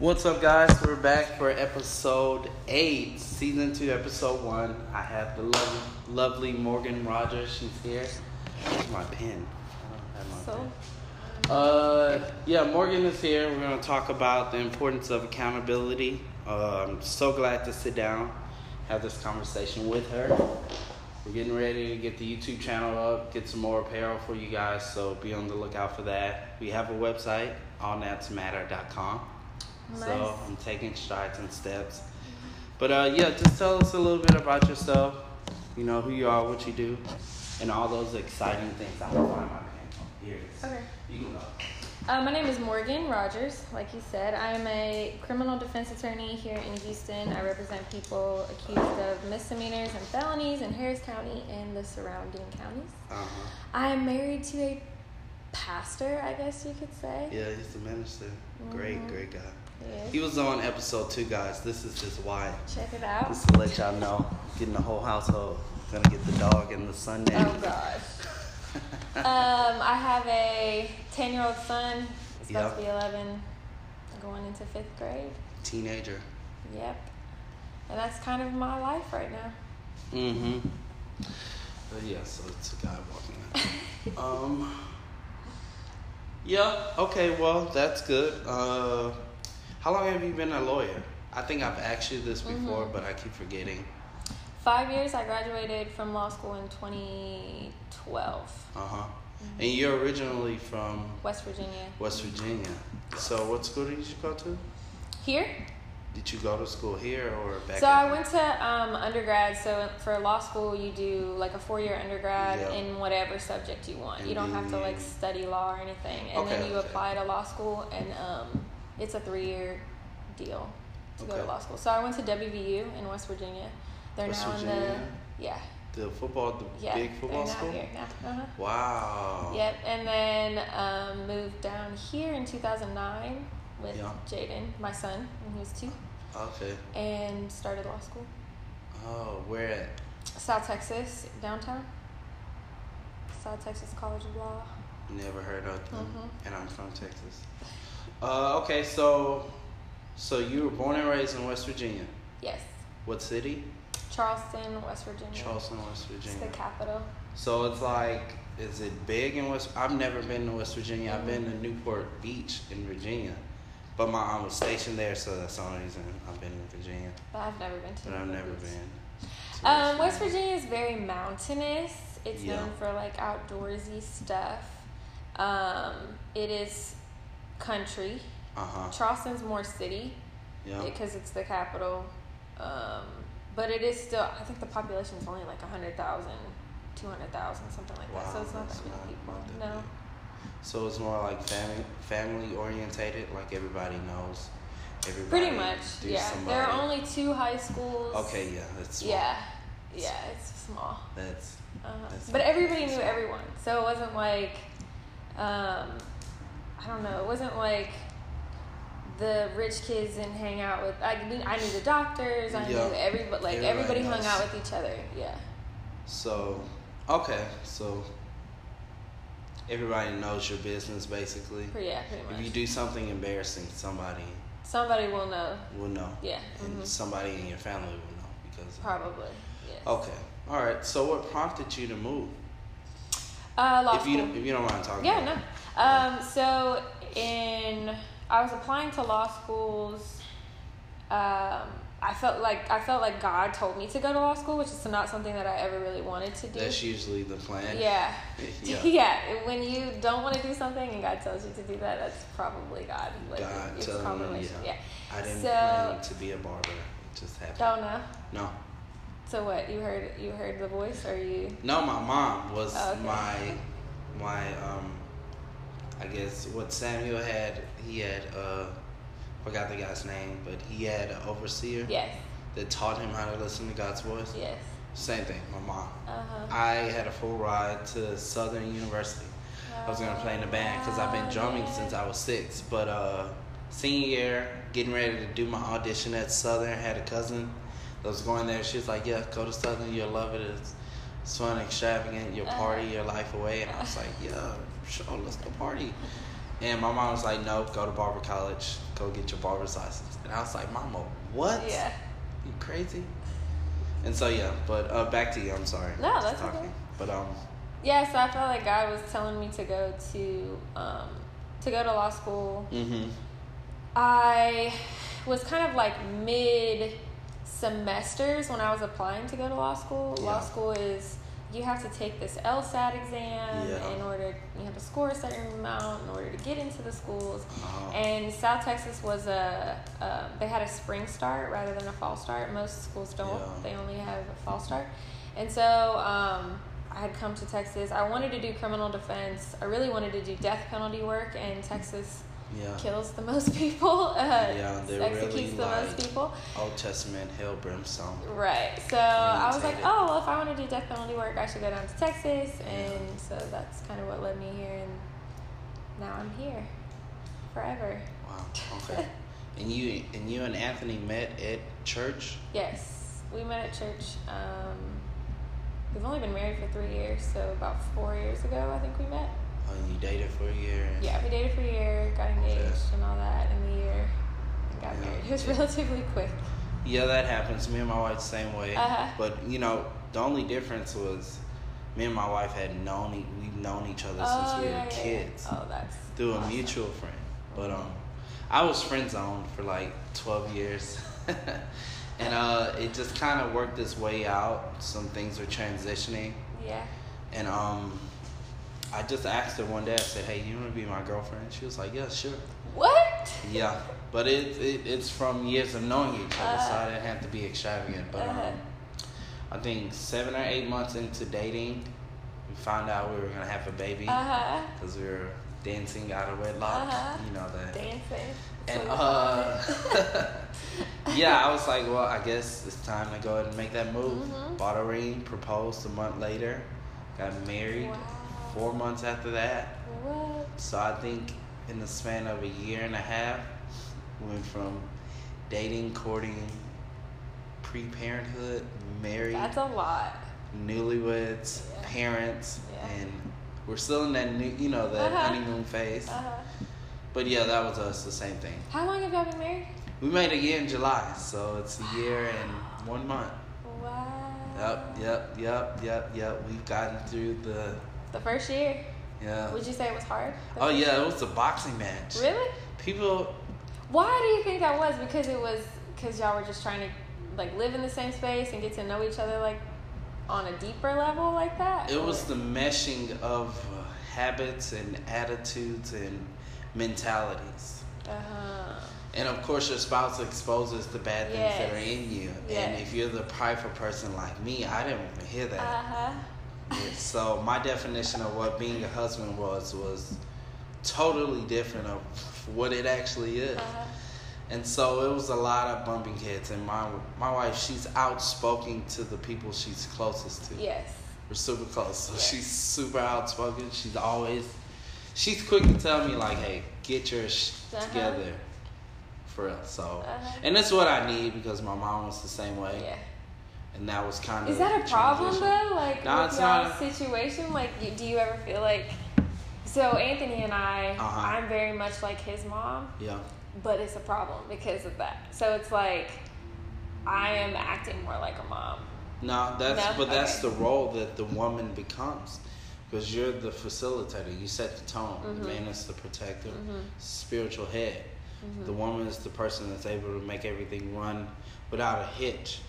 What's up, guys? We're back for episode eight, season two, episode one. I have the lovely, lovely Morgan Rogers. She's here. Where's my pen? I don't have my So, pen. Uh, yeah, Morgan is here. We're going to talk about the importance of accountability. Uh, I'm so glad to sit down, have this conversation with her. We're getting ready to get the YouTube channel up, get some more apparel for you guys, so be on the lookout for that. We have a website, allnapsmatter.com. So I'm taking strides and steps. But uh, yeah, just tell us a little bit about yourself. You know who you are, what you do, and all those exciting things. Gonna find my pen. Here okay. You can go. Uh, my name is Morgan Rogers, like you said. I am a criminal defense attorney here in Houston. I represent people accused of misdemeanors and felonies in Harris County and the surrounding counties. Uh huh. I am married to a pastor, I guess you could say. Yeah, he's a minister. Great, Mhm. great guy. Yes. He was on episode two, guys. This is just why. Check it out. Just to let y'all know, getting the whole household. Gonna get the dog and the Sunday. Oh gosh. um, I have a ten-year-old son. He's about to be eleven, going into fifth grade. Teenager. Yep. And that's kind of my life right now. Mm-hmm. But yeah, so it's a guy walking out. um. Yeah. Okay. Well, that's good. Uh, how long have you been a lawyer? I think I've asked you this before, Mhm. but I keep forgetting. Five years. I graduated from law school in 2012, Uh huh. And you're originally from West Virginia. West Virginia. So, what school did you go to? Here. Did you go to school here or back? So I went to um, undergrad. So for law school, you do like a four-year undergrad Yeah. in whatever subject you want. And you don't have to like study law or anything, and Okay, then you okay. apply to law school, and um, it's a three-year deal to go to law school. So I went to WVU in West Virginia. They're West now Virginia? in the yeah the football, the yeah big football school. here now. Uh-huh. Wow. Yep, and then um, moved down here in 2009 with Yeah. Jaden, my son, when he was two, Okay. and started law school. Oh, where at? South Texas, downtown. South Texas College of Law. Never heard of them, Mhm. and I'm from Texas. Uh, okay, so so you were born and raised in West Virginia. Yes. What city? Charleston, West Virginia. Charleston, West It's Virginia. the capital. So it's like, is it big in West? I've never been to West Virginia. I've been to Newport Beach in Virginia, but my aunt was stationed there, so that's the only reason I've been in Virginia. But I've never been to But I've never Beach. been. to Um, West Virginia is very mountainous. It's Yeah. known for like outdoorsy stuff. Um, it is country. Uh huh. Charleston's more city Yeah. because it's the capital. Um, but it is still, I think the population is only like 100,000, 200,000, something like that. So it's not that many not- people. not that No. big. So it's more like family family orientated, like everybody knows. Everybody Pretty much, yeah. Somebody. There are only two high schools. Okay, yeah, that's small. Yeah, yeah, it's small. That's Uh, That's but everybody knew small. everyone, so it wasn't like, um, I don't know, it wasn't like the rich kids didn't hang out with. I knew, I knew the doctors. I Yeah. knew everybody. Like Everybody everybody hung out with each other. Yeah. so okay. So everybody knows your business basically. Pretty, yeah, pretty If you do something embarrassing, somebody Somebody will know. will know, Yeah. and mhm. somebody in your family will know because. Probably. Yes. Okay. All right. So what prompted you to move? Uh, law if you school. if you don't mind talking. Yeah, no. it. Um, so in I was applying to law schools. Um, I felt like I felt like God told me to go to law school, which is not something that I ever really wanted to do. That's usually the plan. yeah. Yeah. yeah. When you don't want to do something and God tells you to do that, that's probably God. Like, God it's telling you, yeah. Yeah. I didn't So- plan to be a barber. It just happened. Don't know. No. So what? You heard you heard the voice, or you? No, my mom was Oh, okay. my my um I guess what Samuel had he had uh forgot the guy's name, but he had an overseer Yes. that taught him how to listen to God's voice. Yes. Same thing, my mom. Uh huh. I had a full ride to Southern University. I was gonna play in the band because I've been drumming since I was six. But uh, senior year, getting ready to do my audition at Southern, had a cousin that was going there. She was like, "Yeah, go to Southern. You'll love it. It's, it's fun, extravagant. You'll party your life away." And I was like, "Yeah, sure, let's go party." And my mom was like, no, go to barber college, go get your barber's license. And I was like, Mama, what? Yeah. You crazy? And so yeah, but uh, back to you. I'm sorry. No, Just that's talking. okay. But um, Yeah, so I felt like God was telling me to go to um, to go to law school. mm-hmm. I was kind of like mid semesters when I was applying to go to law school. Law school is you have to take this LSAT exam Yeah. in order you have to score a certain amount in order to get into the schools. Uh, And South Texas was a uh, they had a spring start rather than a fall start. Most schools don't. Yeah. They only have a fall start. And so um, I had come to Texas. I wanted to do criminal defense. I really wanted to do death penalty work, and Texas yeah. kills the most people. Uh, Yeah, they're executes really the most like- people. Old Testament hell brimstone. Right. So I was like, oh well, if I want to do death penalty work, I should go down to Texas, and so that's kind of what led me here, and now I'm here, forever. Wow. Okay. and you and you and Anthony met at church. Yes, we met at church. Um, we've only been married for three years, so about four years ago, I think we met. Oh, and you dated for a year. And, Yeah, we dated for a year, got engaged, Okay. and all that in the year, and got Yeah. married. It was relatively quick. Yeah, that happens. Me and my wife the same way. Uh-huh. But you know, the only difference was me and my wife had known e- we've known each other since we Oh, yeah, were yeah, kids yeah. Oh, that's through a mutual friend. But um, I was friend zoned for like twelve years, and uh, it just kind of worked its way out. Some things were transitioning, Yeah. and um, I just asked her one day. I said, "Hey, you want to be my girlfriend?" She was like, "Yeah, sure." What? Yeah, but it, it it's from years of knowing each other, so I Uh-huh. didn't have to be extravagant. But Uh-huh. um, I think seven or eight months into dating, we found out we were gonna have a baby Uh because we were dancing out of wedlock. Uh-huh. You know that. Dancing. And uh, yeah, I was like, well, I guess it's time to go ahead and make that move. Mhm. Bought a ring, proposed a month later, got married. Wow. Four months after that, What? so I think in the span of a year and a half, went from dating, courting, pre-parenthood, married, That's a lot. newlyweds, Yeah. parents, Yeah. and we're still in that new, you know, that Uh-huh. honeymoon phase. Uh huh. But yeah, that was us, the same thing. How long have y'all been married? We made a year in July, so it's a year and one month. Wow. Yep, yep, yep, yep, yep. We've gotten through the The first year. yeah. Would you say it was hard? Oh yeah, it was a boxing match. Really? People Why do you think that was? Because it was because y'all were just trying to like live in the same space and get to know each other like on a deeper level like that. It was the meshing of uh, habits and attitudes and mentalities. Uh huh. And of course, your spouse exposes the bad things that are in you. And if you're the prideful person like me, I didn't want to hear Uh that. huh. So my definition of what being a husband was was totally different of what it actually is. Uh-huh. And so it was a lot of bumping heads. And my my wife, she's outspoken to the people she's closest to. Yes. We're super close. So Yeah. she's super outspoken. She's always, she's quick to tell me like, hey, get your sh- Uh-huh. together, for real. So, Uh-huh. and that's what I need because my mom was the same way, Yeah. And that was kind of. Is that a problem though? Like No, with y'all's situation? Like, you- do you ever feel like? So Anthony and I, Uh-huh. I'm very much like his mom, Yeah. but it's a problem because of that. So it's like I am acting more like a mom. No, that's No? but that's Okay. the role that the woman becomes, because you're the facilitator. You set the tone. Mhm. The man is the protector, Mhm. spiritual head. Mhm. The woman is the person that's able to make everything run without a hitch.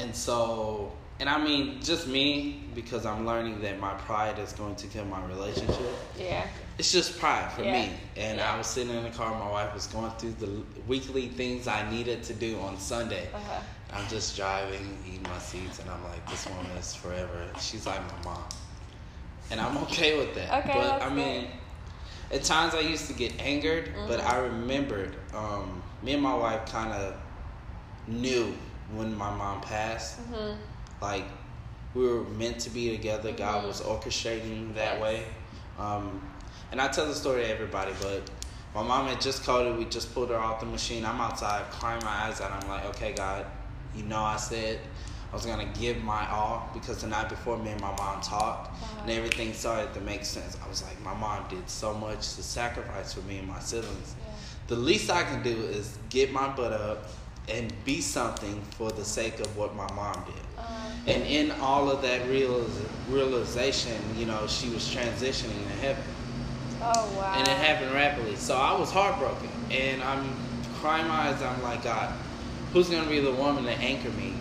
And so, and I mean, just me, because I'm learning that my pride is going to kill my relationship. Yeah. It's just pride for Yeah. me. And Yeah. I was sitting in the car, my wife was going through the weekly things I needed to do on Sunday. Uh-huh. I'm just driving, eating my seeds, and I'm like, this woman is forever. She's like my mom. And I'm okay with that. Okay, but I mean, at times I used to get angered, but Mhm. I remembered um, me and my wife kind of knew when my mom passed. Mhm. Like, we were meant to be together. God Mhm. was orchestrating that Yes. way. Um, and I tell the story to everybody, but my mom had just coded. We just pulled her off the machine. I'm outside crying my eyes out. I'm like, okay, God, you know I said I was gonna give my all because the night before me and my mom talked and everything started to make sense. I was like, my mom did so much to sacrifice for me and my siblings. Yeah. The least I can do is get my butt up and be something for the sake of what my mom did. Um, And in all of that real, realization, you know, she was transitioning to heaven. oh wow. And it happened rapidly. So I was heartbroken. And I'm crying my eyes. I'm like, God, who's going to be the woman to anchor me?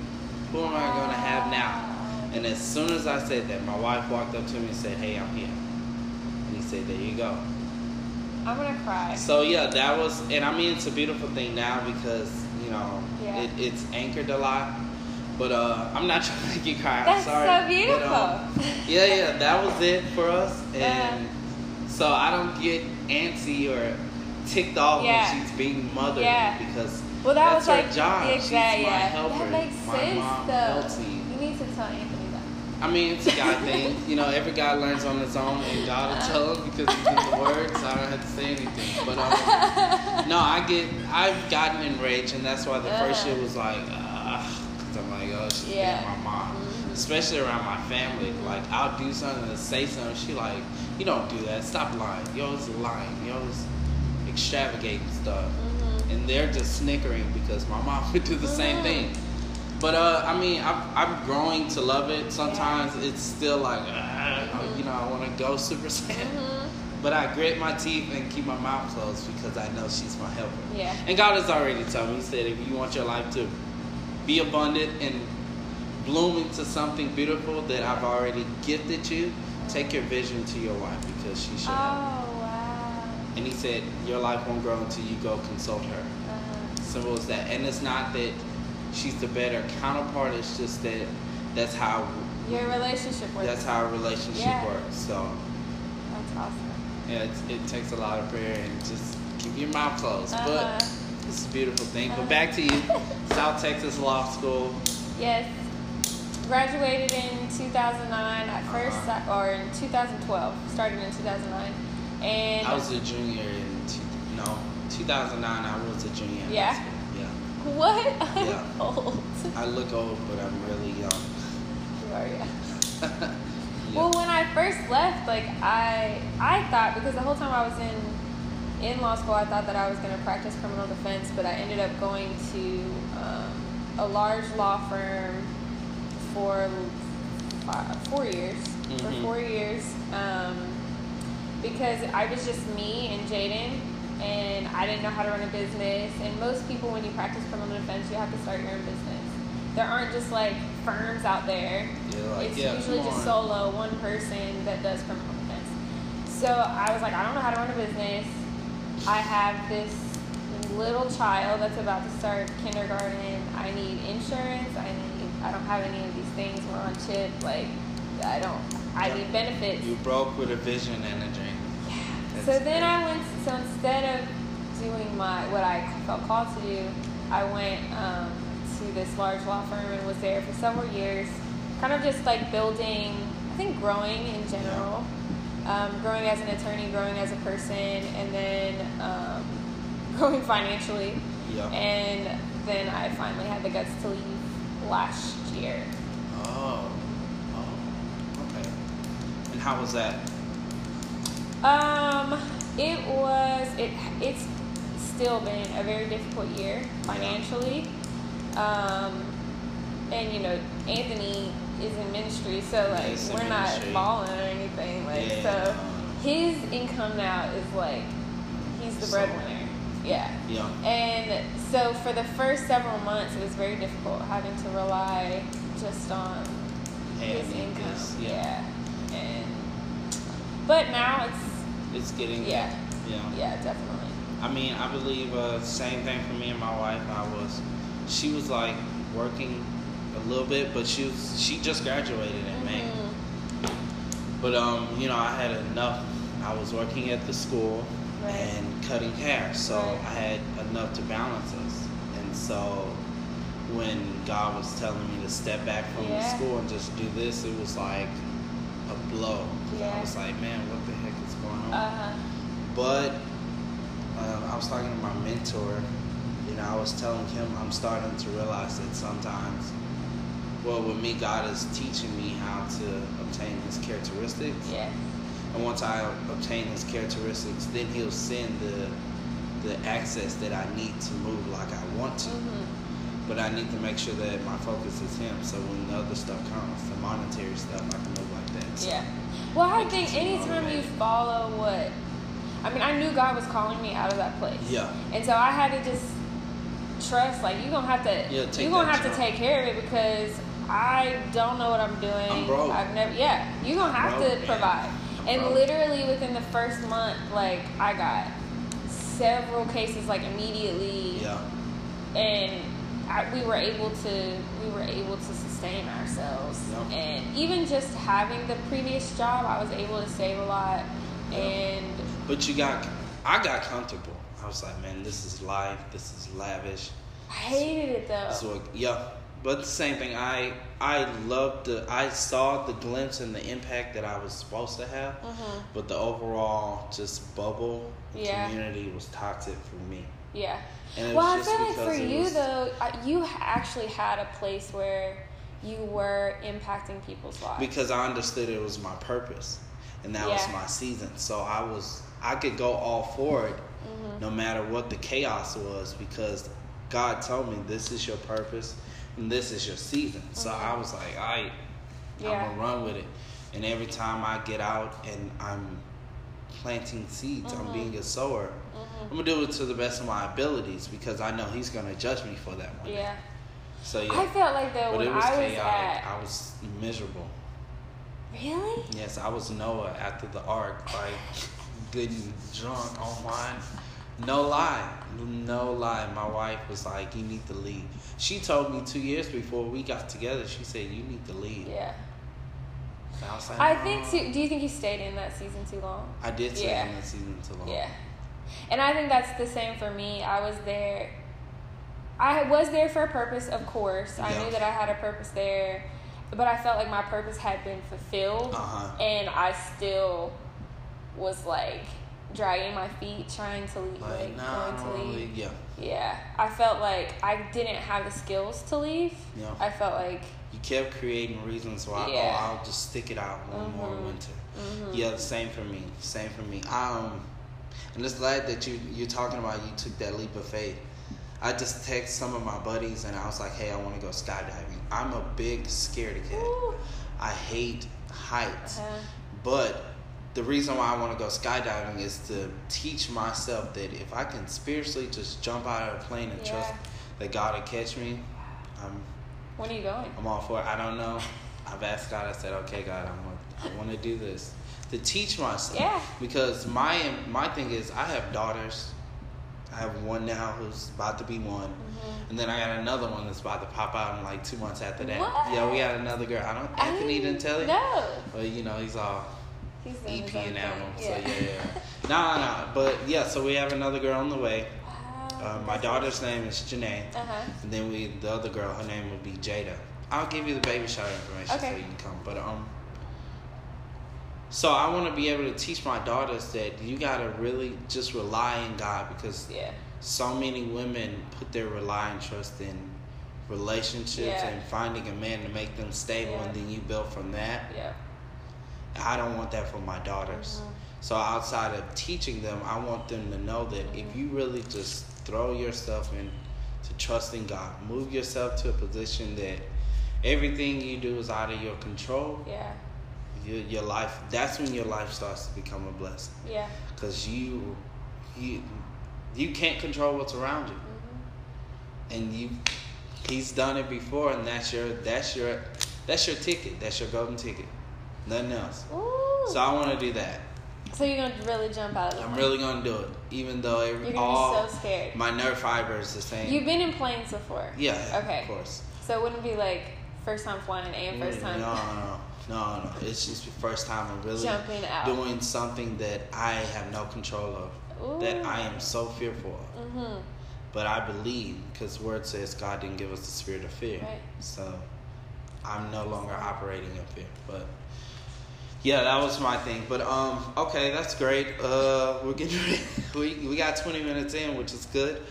Who am I going to have now? And as soon as I said that, my wife walked up to me and said, Hey, I'm here. And he said, There you go. I'm gonna cry. So yeah, that was, and I mean, it's a beautiful thing now because you know Yeah. it, it's anchored a lot. But uh, I'm not trying to get. I'm That's sorry. so But, beautiful. um, yeah, yeah, that was it for us, and Yeah. so I don't get antsy or ticked off Yeah. when she's being motherly Yeah. because Well, that that's was her like job. She's exact. my Yeah, helper. that makes my sense mom though. You need to tell. I mean, it's a God thing. You know, every guy learns on his own, and God will tell him because he's in the Word, so I don't have to say anything. But um, no, I get, I've gotten enraged, and that's why the first Uh. year was like, because I'm like, oh, she's Yeah. being my mom, Mhm. especially around my family. Like, I'll do something to say something, she like, you don't do that. Stop lying. You're always lying. You're always extravagating stuff, Mhm. and they're just snickering because my mom would do the same Mhm. thing. But uh, I mean, I'm, I'm growing to love it. Sometimes it's still like, ah, you know, I want to go Super Saiyan. Mhm. But I grit my teeth and keep my mouth closed because I know she's my helper. Yeah. And God has already told me, He said, if you want your life to be abundant and bloom into something beautiful that I've already gifted you, take your vision to your wife because she should. Oh wow. And He said, your life won't grow until you go consult her. Uh-huh. Simple as that. And it's not that she's the better counterpart. It's just that that's how Your relationship works. that's how a relationship Yeah. works. So That's awesome. yeah, it's, it takes a lot of prayer and just keep your mouth closed. Uh-huh. But it's a beautiful thing. Uh-huh. But back to you, South Texas Law School. Yes. Graduated in 2009 at first, Uh-huh. or in 2012. Started in 2009, and I was a junior in two, no 2009. I was a junior. Yeah? Yeah. what? I'm old. I look old, but I'm really young. You are, yeah. Yeah. Well, when I first left, like I, I thought because the whole time I was in, in law school, I thought that I was going to practice criminal defense, but I ended up going to um, a large law firm for five, four years. For Mhm. four years, um, because I was just me and Jaden, and I didn't know how to run a business. And most people, when you practice criminal defense, you have to start your own business. There aren't just like firms out there You're like, it's yeah, usually just solo, one person that does criminal defense. So I was like, I don't know how to run a business. I have this little child that's about to start kindergarten. I need insurance. I need. I don't have any of these things. We're on CHIP. Like, I don't. I Yeah. need benefits. You broke with a vision and a dream. So then. I went. So instead of doing my what I felt called to do, I went um, to this large law firm and was there for several years, kind of just like building. I think growing in general, um, growing as an attorney, growing as a person, and then um, growing financially. Yeah. And then I finally had the guts to leave last year. Oh. Oh. Okay. And how was that? Um, it was it. It's still been a very difficult year financially. Um, and you know Anthony is in ministry, so like we're not ministry. balling or anything. Like Yeah. so, his income now is like he's the breadwinner. Yeah. Yeah. And so for the first several months, it was very difficult having to rely just on his income. this. Yeah. And but now it's It's getting. Yeah. Yeah. yeah, definitely. I mean, I believe uh, same thing for me and my wife. I was, she was like working a little bit, but she was she just graduated in May. Mhm. But um, you know, I had enough. I was working at the school Right. and cutting hair, so Right. I had enough to balance us. And so, when God was telling me to step back from the school and just do this, it was like a blow. Yeah. I was like, man, what the heck Uh-huh. But um, I was talking to my mentor. You know, I was telling him I'm starting to realize that sometimes well, with me, God is teaching me how to obtain His characteristics. Yeah. And once I obtain His characteristics, then He'll send the the access that I need to move like I want to. hmm But I need to make sure that my focus is Him. So when the other stuff comes, the monetary stuff, I can move like that. So, Yeah. Well, I think anytime you follow what, I mean, I knew God was calling me out of that place. Yeah. And so I had to just trust, like, you're going to have to, Yeah, take you're that have to take care of it because I don't know what I'm doing. I'm. I've never, yeah, you're going to I'm have broke, to provide. And broke. literally within the first month, like, I got several cases, like, immediately Yeah. and I, we were able to we were able to sustain ourselves Yep. and even just having the previous job i was able to save a lot Yep. and But you got, I got comfortable. I was like, man, this is life. This is lavish. i hated it though what, yeah. But the same thing. I I loved the. I saw the glimpse and the impact that I was supposed to have. Mhm. But the overall just bubble Yeah. community was toxic for me. yeah And well i feel like for you was- though you actually had a place where you were impacting people's lives because I understood it was my purpose, and that was my season. So I was I could go all for it, Mhm. no matter what the chaos was, because God told me this is your purpose and this is your season. So Mhm. I was like, I, Yeah. I'm gonna run with it. And every time I get out and I'm planting seeds, I'm Mhm. being a sower. Mhm. I'm gonna do it to the best of my abilities because I know He's gonna judge me for that one. day. So yeah. i felt like that but when it was i was chaotic. at I was miserable. really Yes, I was Noah after the ark, like getting drunk on wine. No lie, no lie. My wife was like, "You need to leave." She told me two years before we got together. She said, "You need to leave." yeah I was like, i "No." think mm. too do you think you stayed in that season too long I did say Yeah. in the season too long. Yeah. And I think that's the same for me. I was there. I was there for a purpose, of course. I Yeah. knew that I had a purpose there, but I felt like my purpose had been fulfilled, Uh huh. and I still was like dragging my feet, trying to leave, Like, like, nah, going to leave. leave. Yeah, Yeah, I felt like I didn't have the skills to leave. yeah. I felt like, You kept creating reasons why. Yeah. Oh, I'll just stick it out one more Mhm. winter. mhm. Yeah, the same for me. Same for me. Um, and it's glad that you you're talking about you took that leap of faith. I just text some of my buddies and I was like, hey, I want to go skydiving. I'm a big scaredy cat. Ooh. I hate heights, Uh-huh. but the reason why I want to go skydiving is to teach myself that if I can spiritually just jump out of a plane and trust that God will catch me, I'm When are you going? I'm all for it. I don't know. I've asked God. I said, "Okay, God, I want, I want to do this to teach myself." Yeah. Because my my thing is, I have daughters. I have one now who's about to be one, Mhm. and then I got another one that's about to pop out in like two months after that. What? Yeah, we got another girl. I don't. I Anthony didn't tell you. No. But you know, he's all He's EP and album. So Yeah. yeah, yeah. Nah, nah. But yeah, so we have another girl on the way. Wow. Uh, my daughter's name is Janae. Uh huh. And then we, the other girl, her name would be Jada. I'll give you the baby shower information Okay. so you can come. But um, so I want to be able to teach my daughters that you gotta really just rely in God because Yeah. so many women put their rely and trust in relationships Yeah. and finding a man to make them stable, Yeah. and then you build from that. Yeah. I don't want that for my daughters. Mhm. So outside of teaching them, I want them to know that if Mhm. you really just throw yourself in to trusting God, move yourself to a position that everything you do is out of your control, Yeah. Your, your life, that's when your life starts to become a blessing. Yeah. Because you, you, you can't control what's around you. mm-hmm. And you, he's done it before and that's your, that's your, that's your ticket. That's your golden ticket. Nothing else. Ooh. So I want to do that. So you're gonna really jump out of the I'm plane. really gonna do it, even though every, You're gonna all be so scared. my nerve fibers the same. You've been in planes before. yeah, yeah, Okay. of course. So it wouldn't be like first time flying and first time No, no, no, no. No, it's just the first time I'm really jumping out. doing something that I have no control of, that I am so fearful of. Mm-hmm. But I believe because Word says God didn't give us the spirit of fear, Right. so I'm no longer operating in fear. But yeah, that was my thing. But um, okay, that's great. Uh, we're getting ready. we we got 20 minutes in, which is good.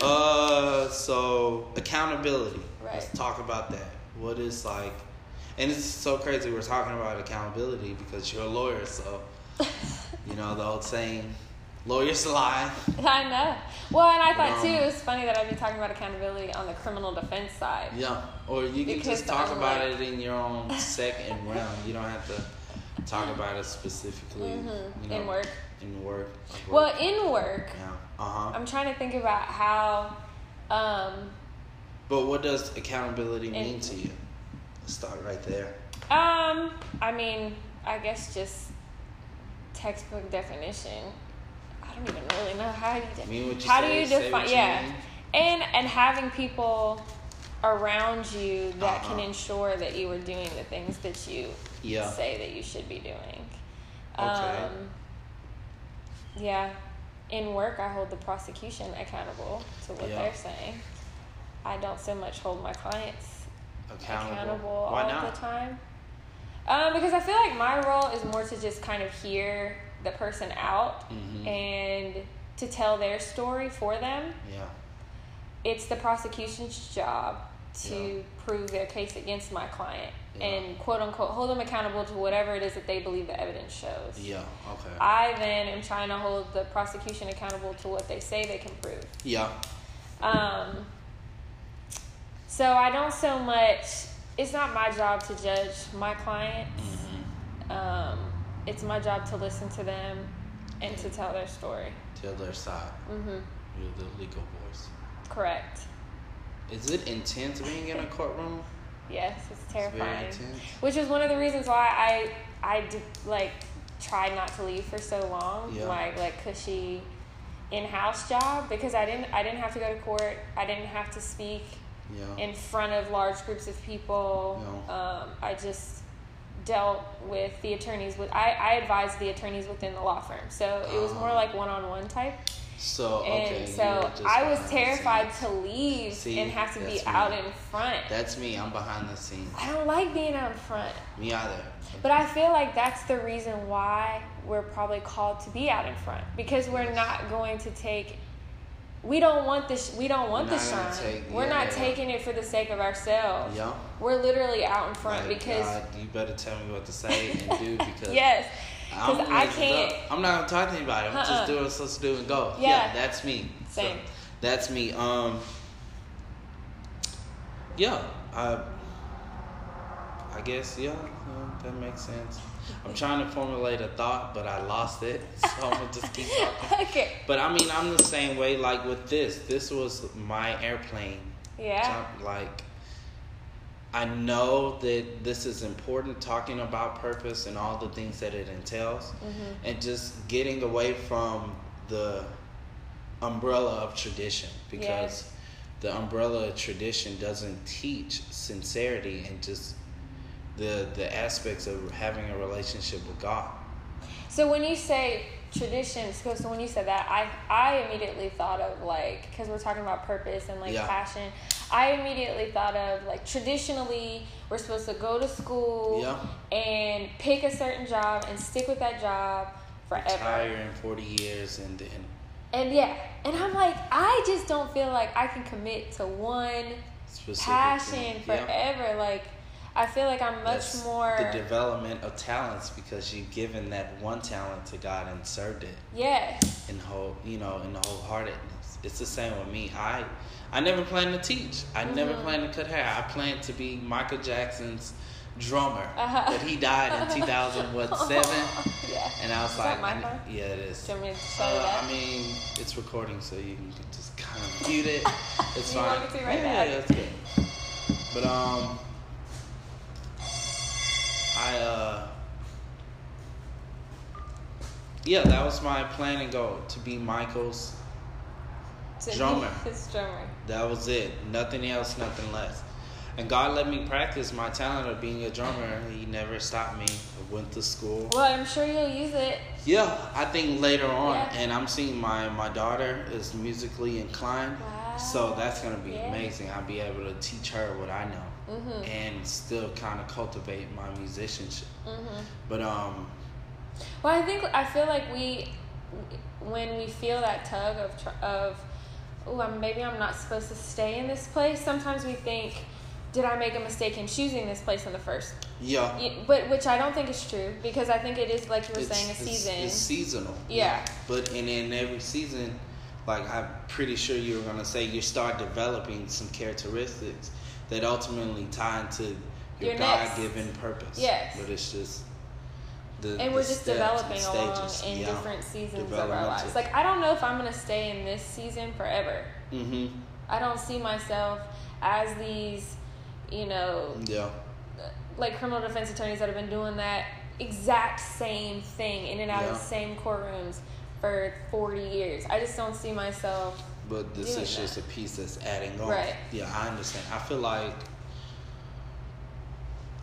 Uh, so accountability. Right. Let's talk about that. What is like, and it's so crazy we're talking about accountability because you're a lawyer, so you know the old saying, lawyers lie. I know. Well, and I thought Um, too it was funny that I'd be talking about accountability on the criminal defense side. Yeah, or you can just talk I'm about like- it in your own second realm. You don't have to talk about it specifically. Mhm. You know, In work. In work. like Well, in work, yeah. Uh huh. I'm trying to think about how. Um, But what does accountability mean to you? Start right there. um, I mean, I guess just textbook definition. I don't even really know how do you. Mean how say, do you define? you Yeah, mean. and and having people around you that can Uh-huh. ensure that you are doing the things that you Yeah. say that you should be doing. Okay. Um, yeah, in work, I hold the prosecution accountable to what Yeah. they're saying. I don't so much hold my clients Accountable. accountable Why all not? the time. Um, because I feel like my role is more to just kind of hear the person out Mhm. and to tell their story for them. Yeah. It's the prosecution's job to Yeah. prove their case against my client Yeah. and quote unquote hold them accountable to whatever it is that they believe the evidence shows. Yeah. Okay. I then am trying to hold the prosecution accountable to what they say they can prove. yeah. Um, so I don't so much. It's not my job to judge my clients. hmm Um, it's my job to listen to them and to tell their story. Tell their side. hmm You're the legal voice. Correct. Is it intense being in a courtroom? Yes, it's It's very terrifying. intense. Which is one of the reasons why I I did, like tried not to leave for so long. Yeah. My like cushy in-house job because I didn't I didn't have to go to court. I didn't have to speak Yeah. in front of large groups of people. Um, I just dealt with the attorneys with I, I advised the attorneys within the law firm. So it was more Ah. like one on one type. So And okay. you so I was terrified to leave See, and have to be me. out in front. That's me. I'm behind the scenes. I don't like being out in front. Me either. But I feel like that's the reason why we're probably called to be out in front because we're not going to take. We don't want this. We don't want the shine. take- we're yeah, not yeah. taking it for the sake of ourselves. Yeah. We're literally out in front Like, because God, you better tell me what to say and do because yes, I'm because I can't. up. I'm not gonna talk to anybody. I'm Uh-uh. just doing what I'm supposed to do and go. Yeah. that's me. So, Same. that's me. Um. Yeah. I. I guess yeah, yeah, that makes sense. I'm trying to formulate a thought, but I lost it, so I'm gonna just keep talking. okay. But I mean, I'm the same way. Like with this, this was my airplane. Yeah. Talk- Like, I know that this is important, talking about purpose and all the things that it entails, Mhm. and just getting away from the umbrella of tradition because Yes. the umbrella of tradition doesn't teach sincerity and just the the aspects of having a relationship with God. So when you say traditions, so when you said that, I I immediately thought of like because we're talking about purpose and like Yeah. passion. I immediately thought of like traditionally we're supposed to go to school Yeah. and pick a certain job and stick with that job forever. Retire in 40 years and then And yeah, and I'm like I just don't feel like I can commit to one specific passion thing. Yeah. forever. Like I feel like I'm much That's more the development of talents because you've given that one talent to God and served it yes. in whole you know in the wholeheartedness. It's the same with me. I I never planned to teach. I never Mhm. planned to cut hair. I planned to be Michael Jackson's drummer, Uh-huh. but he died in 2000 what seven? yeah. And I was Is like, I- yeah, it is. Do you want me to show Uh, that? I mean, it's recording, so you can just kind of mute it. It's fine. want me to right yeah, yeah, that's good. But um, I uh, yeah, that was my plan and goal to be Michael's. To drummer. His drummer. That was it. Nothing else, nothing less. And God let me practice my talent of being a drummer. He never stopped me. I went to school. Well, I'm sure you'll use it. Yeah, I think later on, Yeah. and I'm seeing my my daughter is musically inclined, Wow. so that's gonna be Yeah. amazing. I'll be able to teach her what I know Mhm. and still kind of cultivate my musicianship. Mhm. But um, Well, I think I feel like we, when we feel that tug of of, oh, I'm, maybe I'm not supposed to stay in this place. Sometimes we think did I make a mistake in choosing this place in the first? Yeah. But which I don't think is true because I think it is like you were It's- saying a it's- season. It's, seasonal. Yeah. But and in every season, like I'm pretty sure you were gonna say, you start developing some characteristics that ultimately tie into your, Your God-given purpose. Yes. But it's just the and we're just developing along stages. in Yeah. different seasons of our lives. Like I don't know if I'm gonna stay in this season forever. Mhm. I don't see myself as these, you know, Yeah. like criminal defense attorneys that have been doing that exact same thing in and out of the same courtrooms for 40 years. I just don't see myself. But this is just a piece that's adding on. Right. Yeah, I understand. I feel like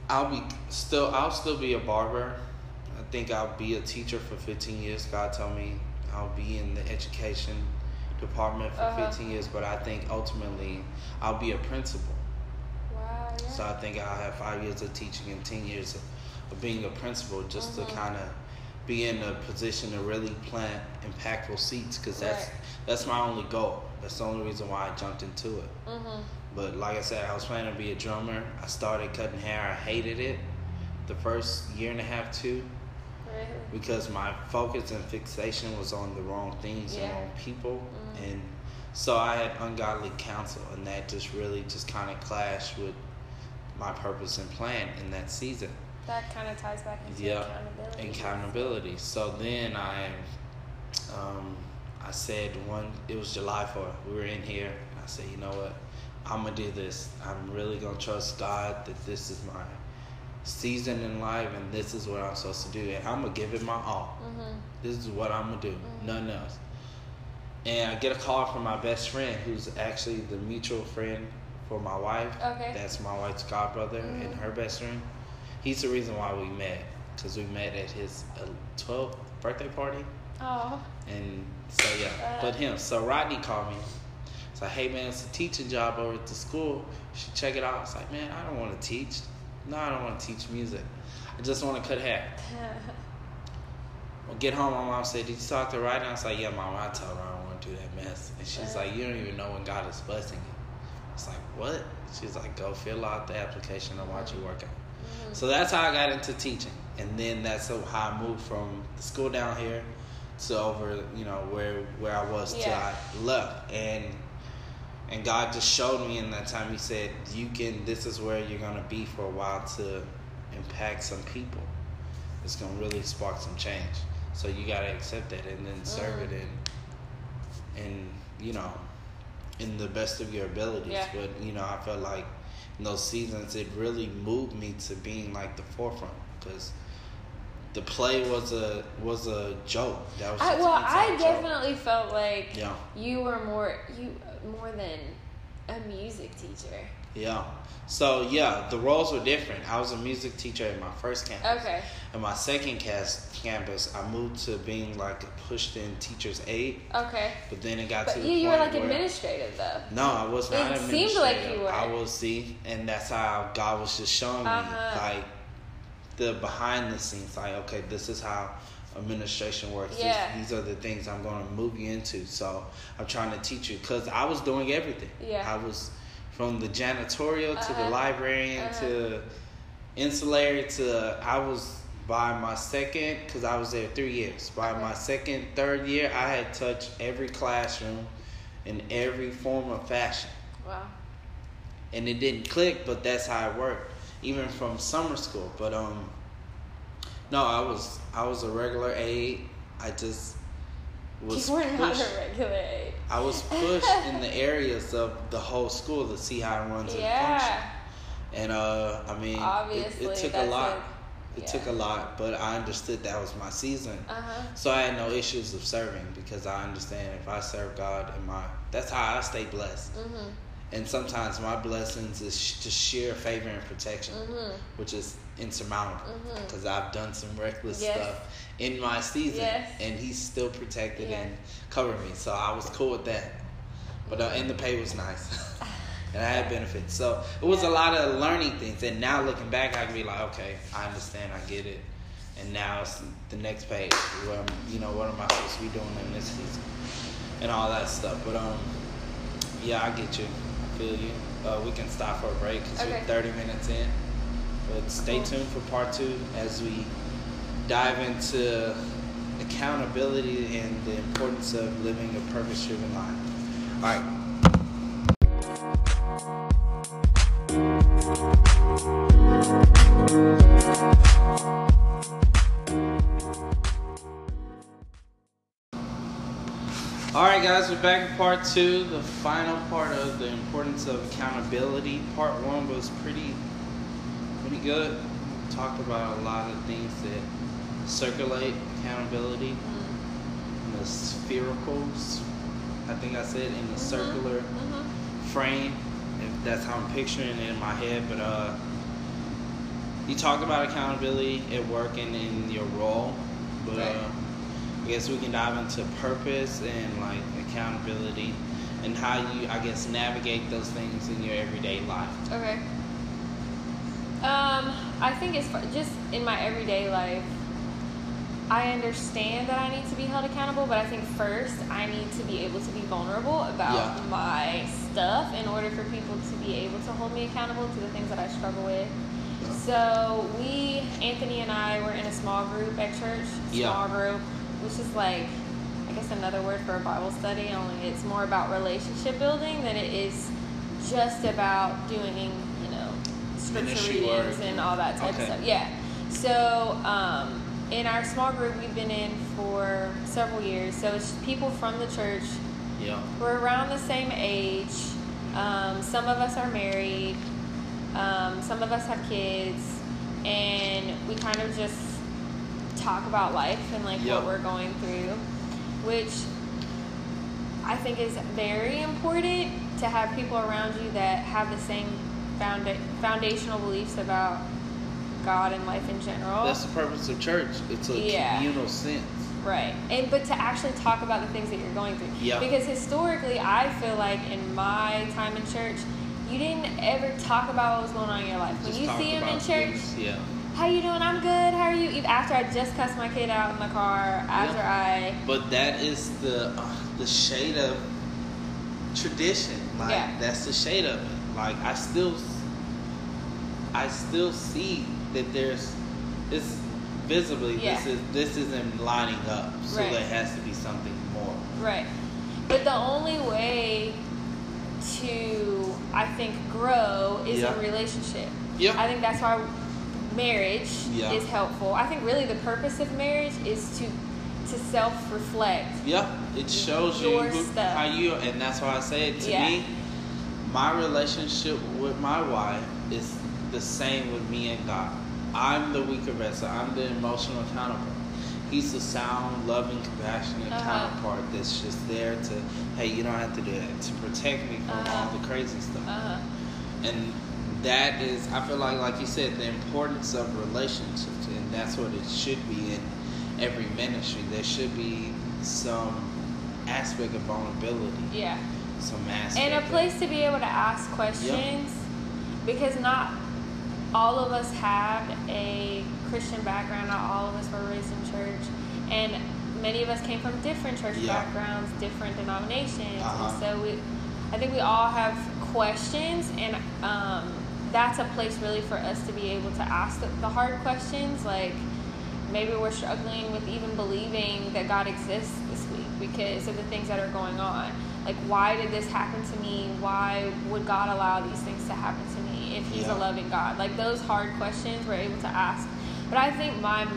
I'll be still. I'll still be a barber. I think I'll be a teacher for 15 years. God told me I'll be in the education department for Uh-huh. 15 years, but I think ultimately I'll be a principal. Wow. Yeah. So I think I'll have five years of teaching and 10 years of, of being a principal just Mhm. to kind of be in a position to really plant impactful seeds because that's Right. that's my only goal. That's the only reason why I jumped into it. mhm. But like I said, I was planning to be a drummer. I started cutting hair. I hated it the first year and a half, two, Really. because my focus and fixation was on the wrong things and Yeah. wrong people. Mhm. And so I had ungodly counsel, and that just really just kind of clashed with my purpose and plan in that season. That kind of ties back into Yeah, accountability. accountability. So then I, um, I said one. It was July fourth. We were in here. And I said, you know what? I'm gonna do this. I'm really gonna trust God that this is my season in life, and this is what I'm supposed to do, and I'm gonna give it my all. Mhm. This is what I'm gonna do. Mhm. Nothing else. And I get a call from my best friend, who's actually the mutual friend for my wife. Okay. That's my wife's godbrother and Mhm. her best friend. He's the reason why we met, because we met at his uh, 12th birthday party. Oh. And so, yeah, Uh. but him. So Rodney called me. It's like, hey, man, it's a teaching job over at the school. You should check it out. It's like, man, I don't want to teach. No, I don't want to teach music. I just want to cut hair. Well, get home, my mom said, Did you talk to Rodney? I was like, Yeah, mom, I told her I don't want to do that mess. And she's Uh. like, You don't even know when God is blessing you. I was like, What? She's like, Go fill out the application and watch you work out. Mhm. So that's how I got into teaching. And then that's how I moved from the school down here to over, you know, where where I was till Yeah. I left. And and God just showed me in that time, He said, You can this is where you're gonna be for a while to impact some people. It's gonna really spark some change. So you gotta accept that and then serve Mm. it and and you know in the best of your abilities. Yeah. But you know, I felt like in those seasons it really moved me to being like the forefront because the play was a was a joke. That was I, well, I inside joke. definitely felt like Yeah. you were more you more than a music teacher. Yeah. So yeah, the roles were different. I was a music teacher at my first campus. Okay. At my second cast campus, I moved to being like a pushed in teacher's aide. Okay. But then it got But to the you, you were like administrative though. no, I was not. It seemed like you were. I was see, and that's how God was just showing Uh-huh. me like the behind the scenes. Like, okay, this is how administration works. Yeah. these are the things I'm going to move you into. So I'm trying to teach you because I was doing everything. Yeah. I was from the janitorial to the Uh-huh. librarian Uh-huh. to ancillary to I was by my second because I was there three years. By my second, third year, I had touched every classroom in every form of fashion, Wow. and it didn't click, but that's how it worked. Even from summer school, but um, no, I was I was a regular aide. I just was you were not pushed. a regular aide. I was pushed in the areas of the whole school to see how it runs and Yeah. functions. And uh, I mean, it- Obviously, it, took a lot. it yeah. took a lot, but I understood that was my season. Uh huh. So I had no issues of serving because I understand if I serve God and my that's how I stay blessed. Mhm. And sometimes my blessings is just sheer favor and protection, Mhm. which is insurmountable because I've done some reckless Yes. stuff in my season, Yes. and He's still protected Yeah. and covered me. So I was cool with that. But uh, and the pay was nice. And I had benefits, so it was a lot of learning things. And now looking back, I can be like, okay, I understand, I get it. And now it's the next page. Where you know, what am I supposed to be doing in this season, and all that stuff. But um, yeah, I get you. I feel you. uh, we can stop for a break because Okay. we're 30 minutes in. But stay tuned for part two as we dive into accountability and the importance of living a purpose driven life. All right. All right, guys, we're back in part two, the final part of the importance of accountability. Part one was pretty, pretty good. Talked about a lot of things that circulate accountability in the sphericals. I think I said in the circular Mm-hmm. frame. If that's how I'm picturing it in my head, but uh, you talk about accountability at work and in your role, but Right. uh, I guess we can dive into purpose and like accountability and how you, I guess, navigate those things in your everyday life. Okay. Um, I think it's just in my everyday life. I understand that I need to be held accountable, but I think first I need to be able to be vulnerable about Yeah. my stuff in order for people to be able to hold me accountable to the things that I struggle with. So we, Anthony and I, were in a small group at church. Yeah. Small group, which is like, I guess another word for a Bible study. Only it's more about relationship building than it is just about doing, scripture readings and all that type Okay. of stuff. Yeah. So um, in our small group, we've been in for several years. So it's people from the church Yeah. we're around the same age. Um, some of us are married. Um, some of us have kids, and we kind of just talk about life and like Yep. what we're going through, which I think is very important to have people around you that have the same founda- foundational beliefs about God and life in general. That's the purpose of church. It's a Yeah. communal sense. Right. And but to actually talk about the things that you're going through. Yeah. Because historically I feel like in my time in church, you didn't ever talk about what was going on in your life. When Just you see him in church, things, Yeah. how you doing? I'm good. How are you? Even after I just cussed my kid out in the car, after I But that is the uh, the shade of tradition. Like Yeah. that's the shade of it. Like I still I still see that there's this visibly Yeah. this is this isn't lining up. So Right. there has to be something more. Right. But the only way to, I think, grow is Yeah. in relationship. Yeah. I think that's why marriage Yeah. is helpful. I think really the purpose of marriage is to to self reflect. Yeah, it shows you who, how you, and that's why I say it to Yeah. me. My relationship with my wife is the same with me and God. I'm the weaker vessel. I'm the emotional counterpart. He's the sound, loving, compassionate Uh-huh. counterpart that's just there to, hey, you don't have to do that to protect me from Uh-huh. all the crazy stuff. Uh-huh. And that is, I feel like, like you said, the importance of relationships, and that's what it should be in every ministry. There should be some aspect of vulnerability, Yeah. Some aspect, And a place to be able to ask questions because not all of us have a Christian background, not all of us were raised in church, and many of us came from different church Yeah. backgrounds, different denominations. Uh-huh. And so we I think we all have questions and um, that's a place really for us to be able to ask the, the hard questions like maybe we're struggling with even believing that God exists this week because of the things that are going on. Like, why did this happen to me? Why would God allow these things to happen to me if He's Yeah. a loving God? Like, those hard questions we're able to ask. But I think my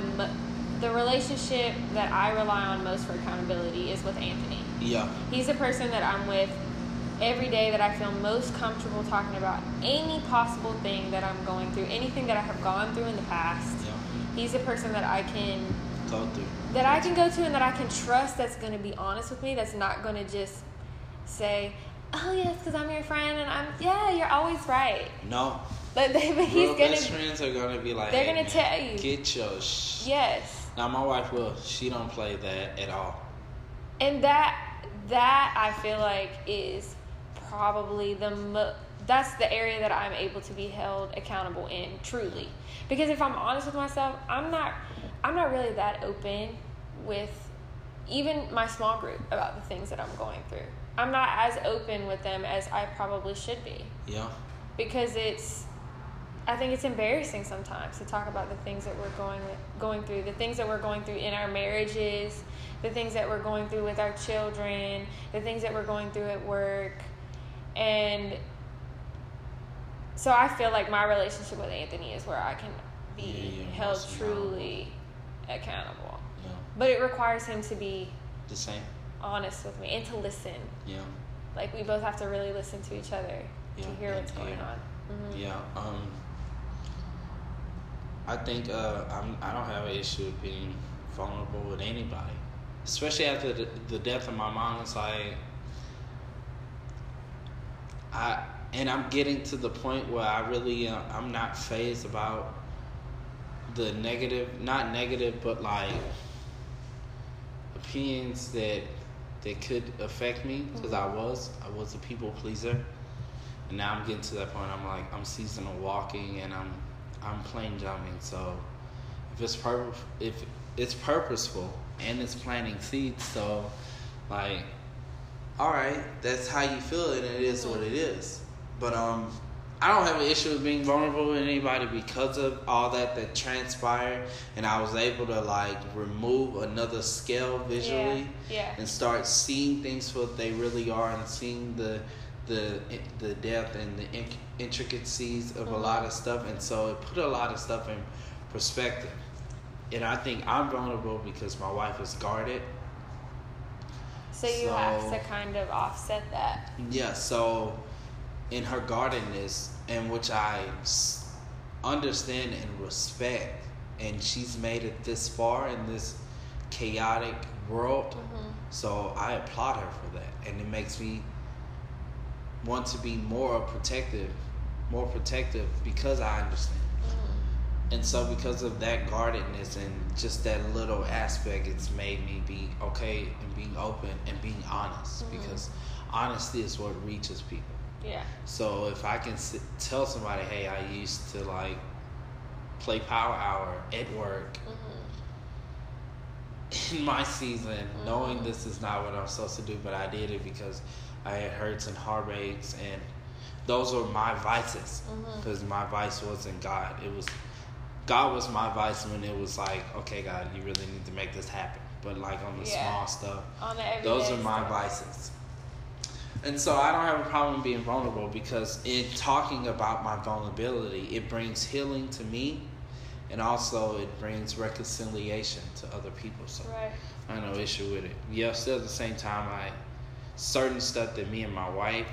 the relationship that I rely on most for accountability is with Anthony. yeah, He's the person that I'm with every day that I feel most comfortable talking about any possible thing that I'm going through, anything that I have gone through in the past. yeah, He's the person that I can go through. that I can go to and that I can trust that's going to be honest with me. That's not going to just say, "Oh yes, because I'm your friend and I'm yeah, you're always right." No, But, they, but he's real going best friends are gonna be like, they're hey, gonna tell you. get your. Sh-. yes, Now my wife will. She don't play that at all. and that that I feel like is probably the mo- that's the area that I'm able to be held accountable in truly. Because if I'm honest with myself, I'm not I'm not really that open with even my small group about the things that I'm going through. I'm not as open with them as I probably should be Yeah. because it's I think it's embarrassing sometimes to talk about the things that we're going going through, the things that we're going through in our marriages, the things that we're going through with our children, the things that we're going through at work. And so I feel like my relationship with Anthony is where I can be Yeah, held truly accountable. Yeah. But it requires him to be The same. Honest with me and to listen. Yeah. Like we both have to really listen to each other Yeah, to hear and what's going on. hmm Yeah. Um. I think uh, I'm. I don't have an issue with being vulnerable with anybody, especially after the, the death of my mom. It's like I and I'm getting to the point where I really uh, I'm not phased about the negative, not negative, but like opinions that that could affect me because I was I was a people pleaser, and now I'm getting to that point. I'm like I'm seasonal walking and I'm I'm plain jumping. So if it's purpose if it's purposeful and it's planting seeds, so like all right, that's how you feel it, and it is what it is. But um, I don't have an issue with being vulnerable with anybody because of all that that transpired, and I was able to like remove another scale visually Yeah. and start seeing things for what they really are, and seeing the the the depth and the intricacies of a mm-hmm. lot of stuff, and so it put a lot of stuff in perspective. And I think I'm vulnerable because my wife is guarded. So you So- have to kind of offset that. Yeah, so in her guardedness, and which I understand and respect, and she's made it this far in this chaotic world. Mm-hmm. So I applaud her for that, and it makes me want to be more protective, more protective because I understand. Mm-hmm. And so, because of that guardedness and just that little aspect, it's made me be okay and being open and being honest Mhm. because honesty is what reaches people. Yeah. So, if I can sit, tell somebody, hey, I used to like play Power Hour at work Mm-hmm. in my season, knowing this is not what I'm supposed to do, but I did it because I had hurts and heartaches, and those were my vices. Because my vice wasn't God. It was God was my vice when it was like, okay, God, you really need to make this happen. But like on the Yeah. small stuff, On the those are my stuff. vices. And so I don't have a problem being vulnerable because in talking about my vulnerability, it brings healing to me and also it brings reconciliation to other people. So Right. I have no issue with it. Yeah, still at the same time I certain stuff that me and my wife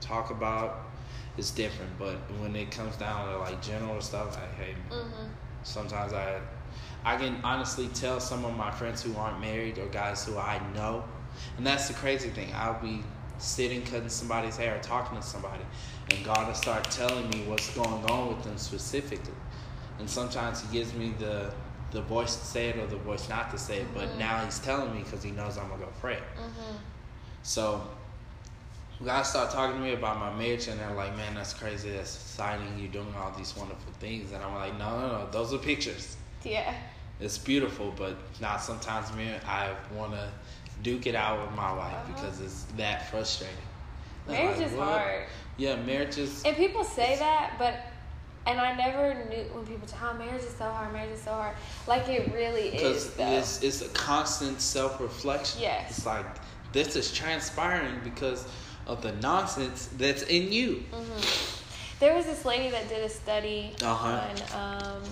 talk about is different. But when it comes down to like general stuff, I hey Mm-hmm. Sometimes I, I can honestly tell some of my friends who aren't married or guys who I know, and that's the crazy thing. I'll be sitting cutting somebody's hair or talking to somebody, and God will start telling me what's going on with them specifically. And sometimes He gives me the the voice to say it or the voice not to say it, but Mhm. now He's telling me because He knows I'm gonna go pray. Mm-hmm. So God start talking to me about my marriage and they're like, Man, that's crazy, that's exciting, you're doing all these wonderful things and I'm like, No, no, no, those are pictures. Yeah. It's beautiful, but not sometimes me I wanna duke it out with my wife Uh-huh. because it's that frustrating. Marriage like, is "What?" hard. Yeah, marriage is And people say that, but and I never knew when people say, "Oh, marriage is so hard. Marriage is so hard." Like it really is, Because it's it's a constant self reflection. Yes. It's like this is transpiring because of the nonsense that's in you. hmm There was this lady that did a study Uh-huh. on um,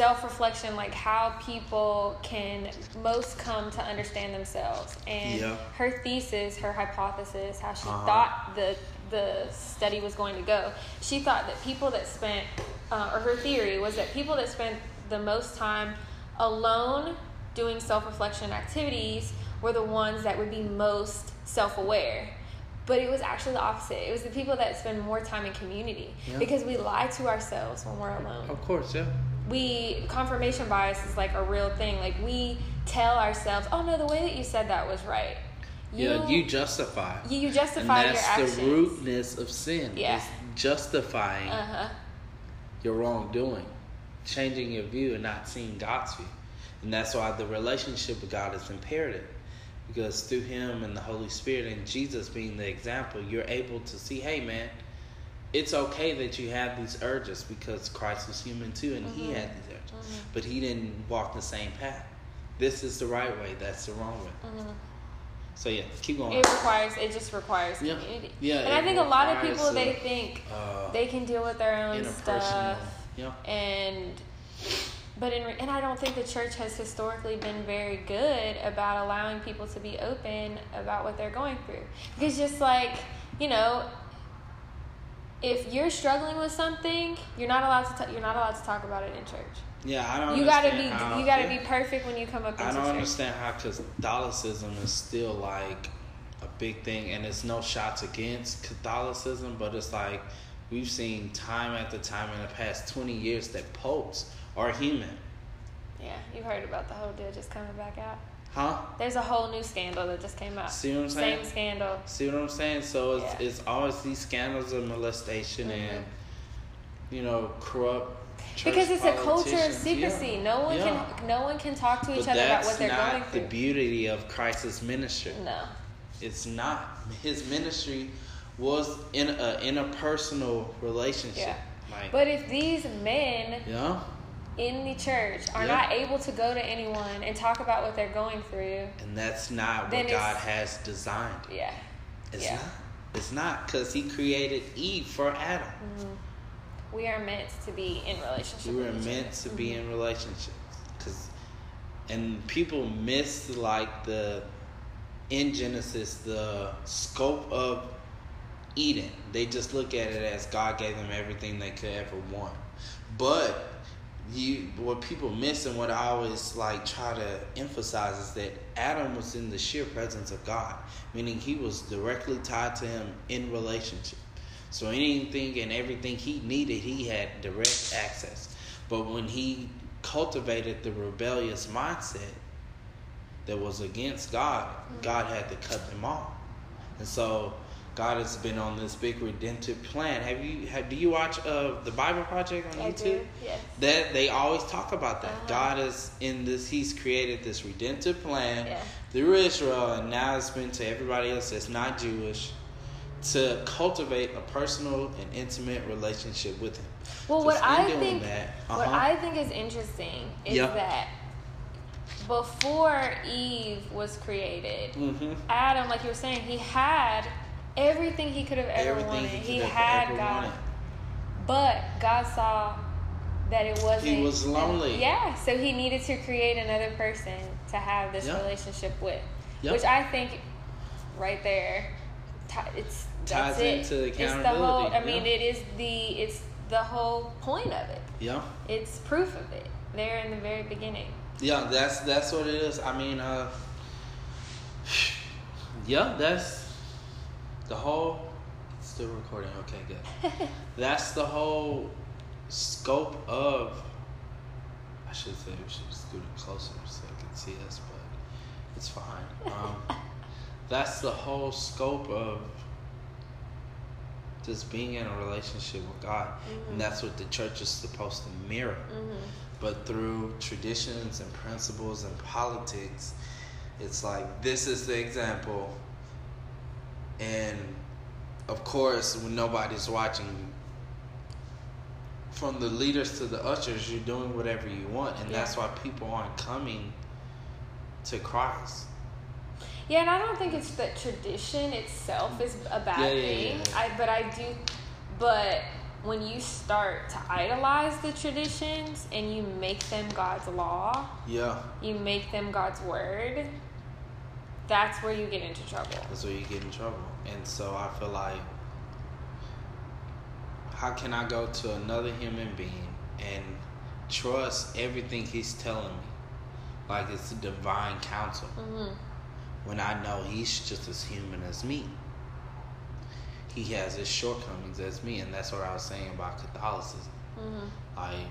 self reflection, like how people can most come to understand themselves. And Yeah. her thesis, her hypothesis, how she Uh-huh. thought the the study was going to go. She thought that people that spent, uh, or her theory was that people that spent the most time alone doing self reflection activities were the ones that would be most self aware. But it was actually the opposite. It was the people that spend more time in community Yeah. because we lie to ourselves when we're alone. Of course, yeah. We confirmation bias is like a real thing. Like we tell ourselves, "Oh no, the way that you said that was right." yeah, you justify. you, you and justify your that's actions. the rootness of sin. Yeah. Is justifying Uh huh. your wrongdoing, changing your view and not seeing God's view. And that's why the relationship with God is imperative. Because through Him and the Holy Spirit and Jesus being the example, you're able to see, hey, man, it's okay that you have these urges because Christ was human too and mm-hmm. He had these urges. Mm-hmm. But He didn't walk the same path. This is the right way, that's the wrong way. Mm-hmm. So yeah, keep going. It requires. It just requires yeah. community. Yeah, and I think a lot of people they think uh, they can deal with their own stuff. Yeah. And but in and I don't think the church has historically been very good about allowing people to be open about what they're going through. Because just like you know, if you're struggling with something, you're not allowed to. T- you're not allowed to talk about it in church. Yeah, I don't. You gotta be. How, you gotta yeah. be perfect when you come up. With church. I don't understand how Catholicism is still like a big thing, and it's no shots against Catholicism, but it's like we've seen time after time in the past twenty years that popes are human. Yeah, you heard about the whole deal just coming back out. Huh? There's a whole new scandal that just came out. See what I'm saying? Same scandal. See what I'm saying? So it's, yeah. it's always these scandals of molestation mm-hmm. and you know corrupt because it's a culture of secrecy. Yeah. No one yeah. can no one can talk to each but other about what they're going through. the beauty of Christ's ministry. No, it's not. His ministry was in a in a personal relationship. Yeah. Like, but if these men, yeah. In the church are yeah. not able to go to anyone and talk about what they're going through, and that's not what God has designed. Yeah, it's yeah. not. It's not because He created Eve for Adam. Mm-hmm we are meant to be in relationship. We were meant to be mm-hmm. in relationships, cause, and people miss like the in Genesis the scope of Eden. They just look at it as God gave them everything they could ever want, but you what people miss and what I always like try to emphasize is that Adam was in the sheer presence of God, meaning he was directly tied to him in relationship. So anything and everything he needed, he had direct access. But when he cultivated the rebellious mindset that was against God, mm-hmm. God had to cut them off. And so God has been on this big redemptive plan. Have you have do you watch uh, the Bible Project on I YouTube? Do, yes. That they always talk about that. Uh-huh. God is in this he's created this redemptive plan yeah. through Israel and now it's been to everybody else that's not Jewish to cultivate a personal and intimate relationship with him. Well, what I think that, uh-huh. what I think is interesting is yep. that before Eve was created, mm-hmm. Adam, like you were saying, he had everything he could have ever everything wanted. He, he had God, wanted. but God saw that it wasn't. He was lonely. Yeah, so he needed to create another person to have this yep. relationship with, yep. which I think, right there, it's ties that's into accountability. It's the whole. I mean, it is the it's the whole point of it. Yeah. It's proof of it there in the very beginning. Yeah, that's that's what it is. I mean, uh, yeah, that's the whole. Still recording. Okay, good. that's the whole scope of. I should say we should scoot it closer so I can see us, but it's fine. Um, that's the whole scope of just being in a relationship with God. Mm-hmm. And that's what the church is supposed to mirror. Mm-hmm. But through traditions and principles and politics, it's like this is the example. And of course, when nobody's watching, from the leaders to the ushers, you're doing whatever you want. And yeah. that's why people aren't coming to Christ yeah, and I don't think it's that tradition itself is a bad yeah, thing. Yeah, I but I do but when you start to idolize the traditions and you make them God's law, yeah, you make them God's word. That's where you get into trouble. That's where you get in trouble, and so I feel like, how can I go to another human being and trust everything he's telling me, like it's a divine counsel? Mm-hmm when I know he's just as human as me. He has his shortcomings as me, and that's what I was saying about Catholicism. Mm-hmm. Like,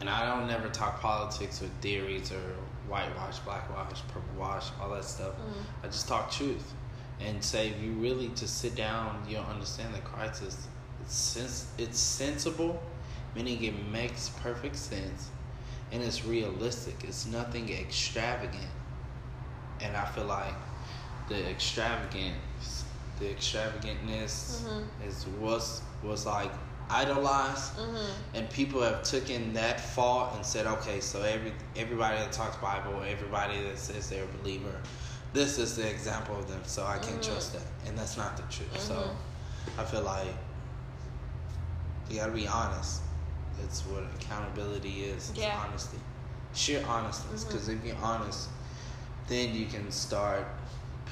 and I don't never talk politics or theories or whitewash, blackwash, purple wash, all that stuff. Mm-hmm. I just talk truth and say if you really just sit down, you'll understand the crisis. it's sens- it's sensible, meaning it makes perfect sense and it's realistic. It's nothing extravagant. And I feel like the extravagance, the extravagantness Mhm. is was was like idolized, Mm-hmm. and people have taken that fault and said, okay, so every everybody that talks Bible, everybody that says they're a believer, this is the example of them, so I can't Mhm. trust that, and that's not the truth. So Mhm. I feel like you gotta be honest. That's what accountability is. It's Yeah. honesty, sheer honesty. Because if you're honest, then you can start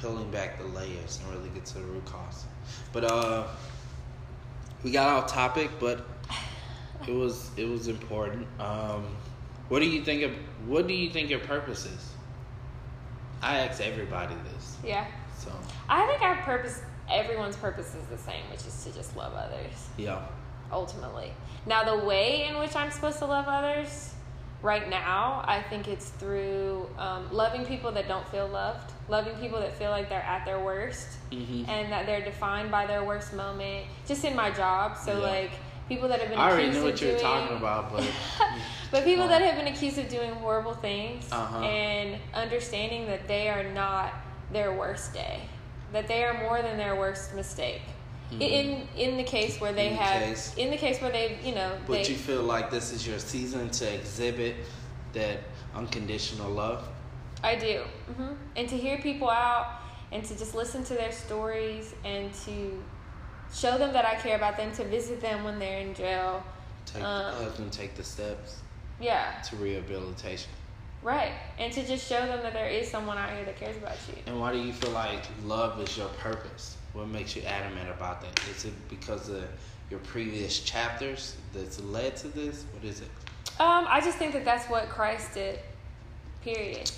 peeling back the layers and really get to the root cause. But uh, we got off topic, but it was it was important. Um, what do you think of what do you think your purpose is? I ask everybody this, Yeah. so I think our purpose, everyone's purpose is the same, which is to just love others. yeah, ultimately. Now, the way in which I'm supposed to love others right now, I think it's through um, loving people that don't feel loved, loving people that feel like they're at their worst hmm and that they're defined by their worst moment. Just in my job, so Yeah. like people that have been I already accused knew of what you were doing- talking about, but but people Well. that have been accused of doing horrible things Uh-huh. and understanding that they are not their worst day, that they are more than their worst mistake. Mhm. In in the case where they In the have, case. in the case where they, you know, But they, you feel like this is your season to exhibit that unconditional love. I do, hmm and to hear people out and to just listen to their stories and to show them that I care about them, to visit them when they're in jail. Take, Um, help them take the steps Yeah, to rehabilitation. right, and to just show them that there is someone out here that cares about you. And why do you feel like love is your purpose? What makes you adamant about that? Is it because of your previous chapters that's led to this? What is it? Um, I just think that that's what Christ did. Period.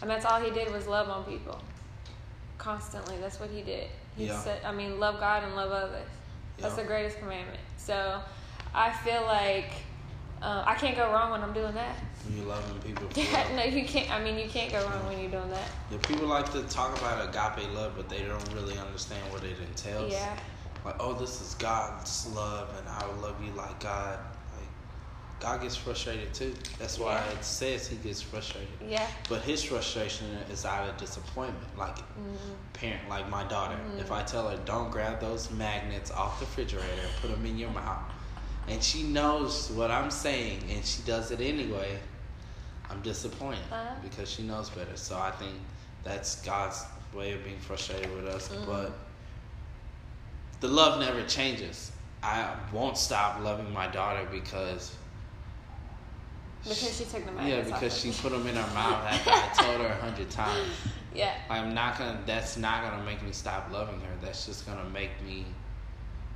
And that's all he did was love on people. Constantly. That's what he did. He Yeah. said I mean love God and love others. That's Yeah. the greatest commandment. So I feel like uh, I can't go wrong when I'm doing that. When you loving people Yeah, no, you can't. I mean, you can't go wrong when you're doing that. Yeah, people like to talk about agape love, but they don't really understand what it entails. Yeah, Like, oh, this is God's love, and I will love you like God. Like, God gets frustrated too. That's why Yeah. it says He gets frustrated. yeah, But His frustration is out of disappointment. Like, mm, parent, like my daughter, Mhm. if I tell her, don't grab those magnets off the refrigerator and put them in your mouth, and she knows what I'm saying, and she does it anyway, I'm disappointed Uh-huh. because she knows better. So I think that's God's way of being frustrated with us. Mhm. But the love never changes. I won't stop loving my daughter because. because she took the yeah, because she put them in her mouth after I told her a hundred times. Yeah, I'm not gonna. That's not gonna make me stop loving her. That's just gonna make me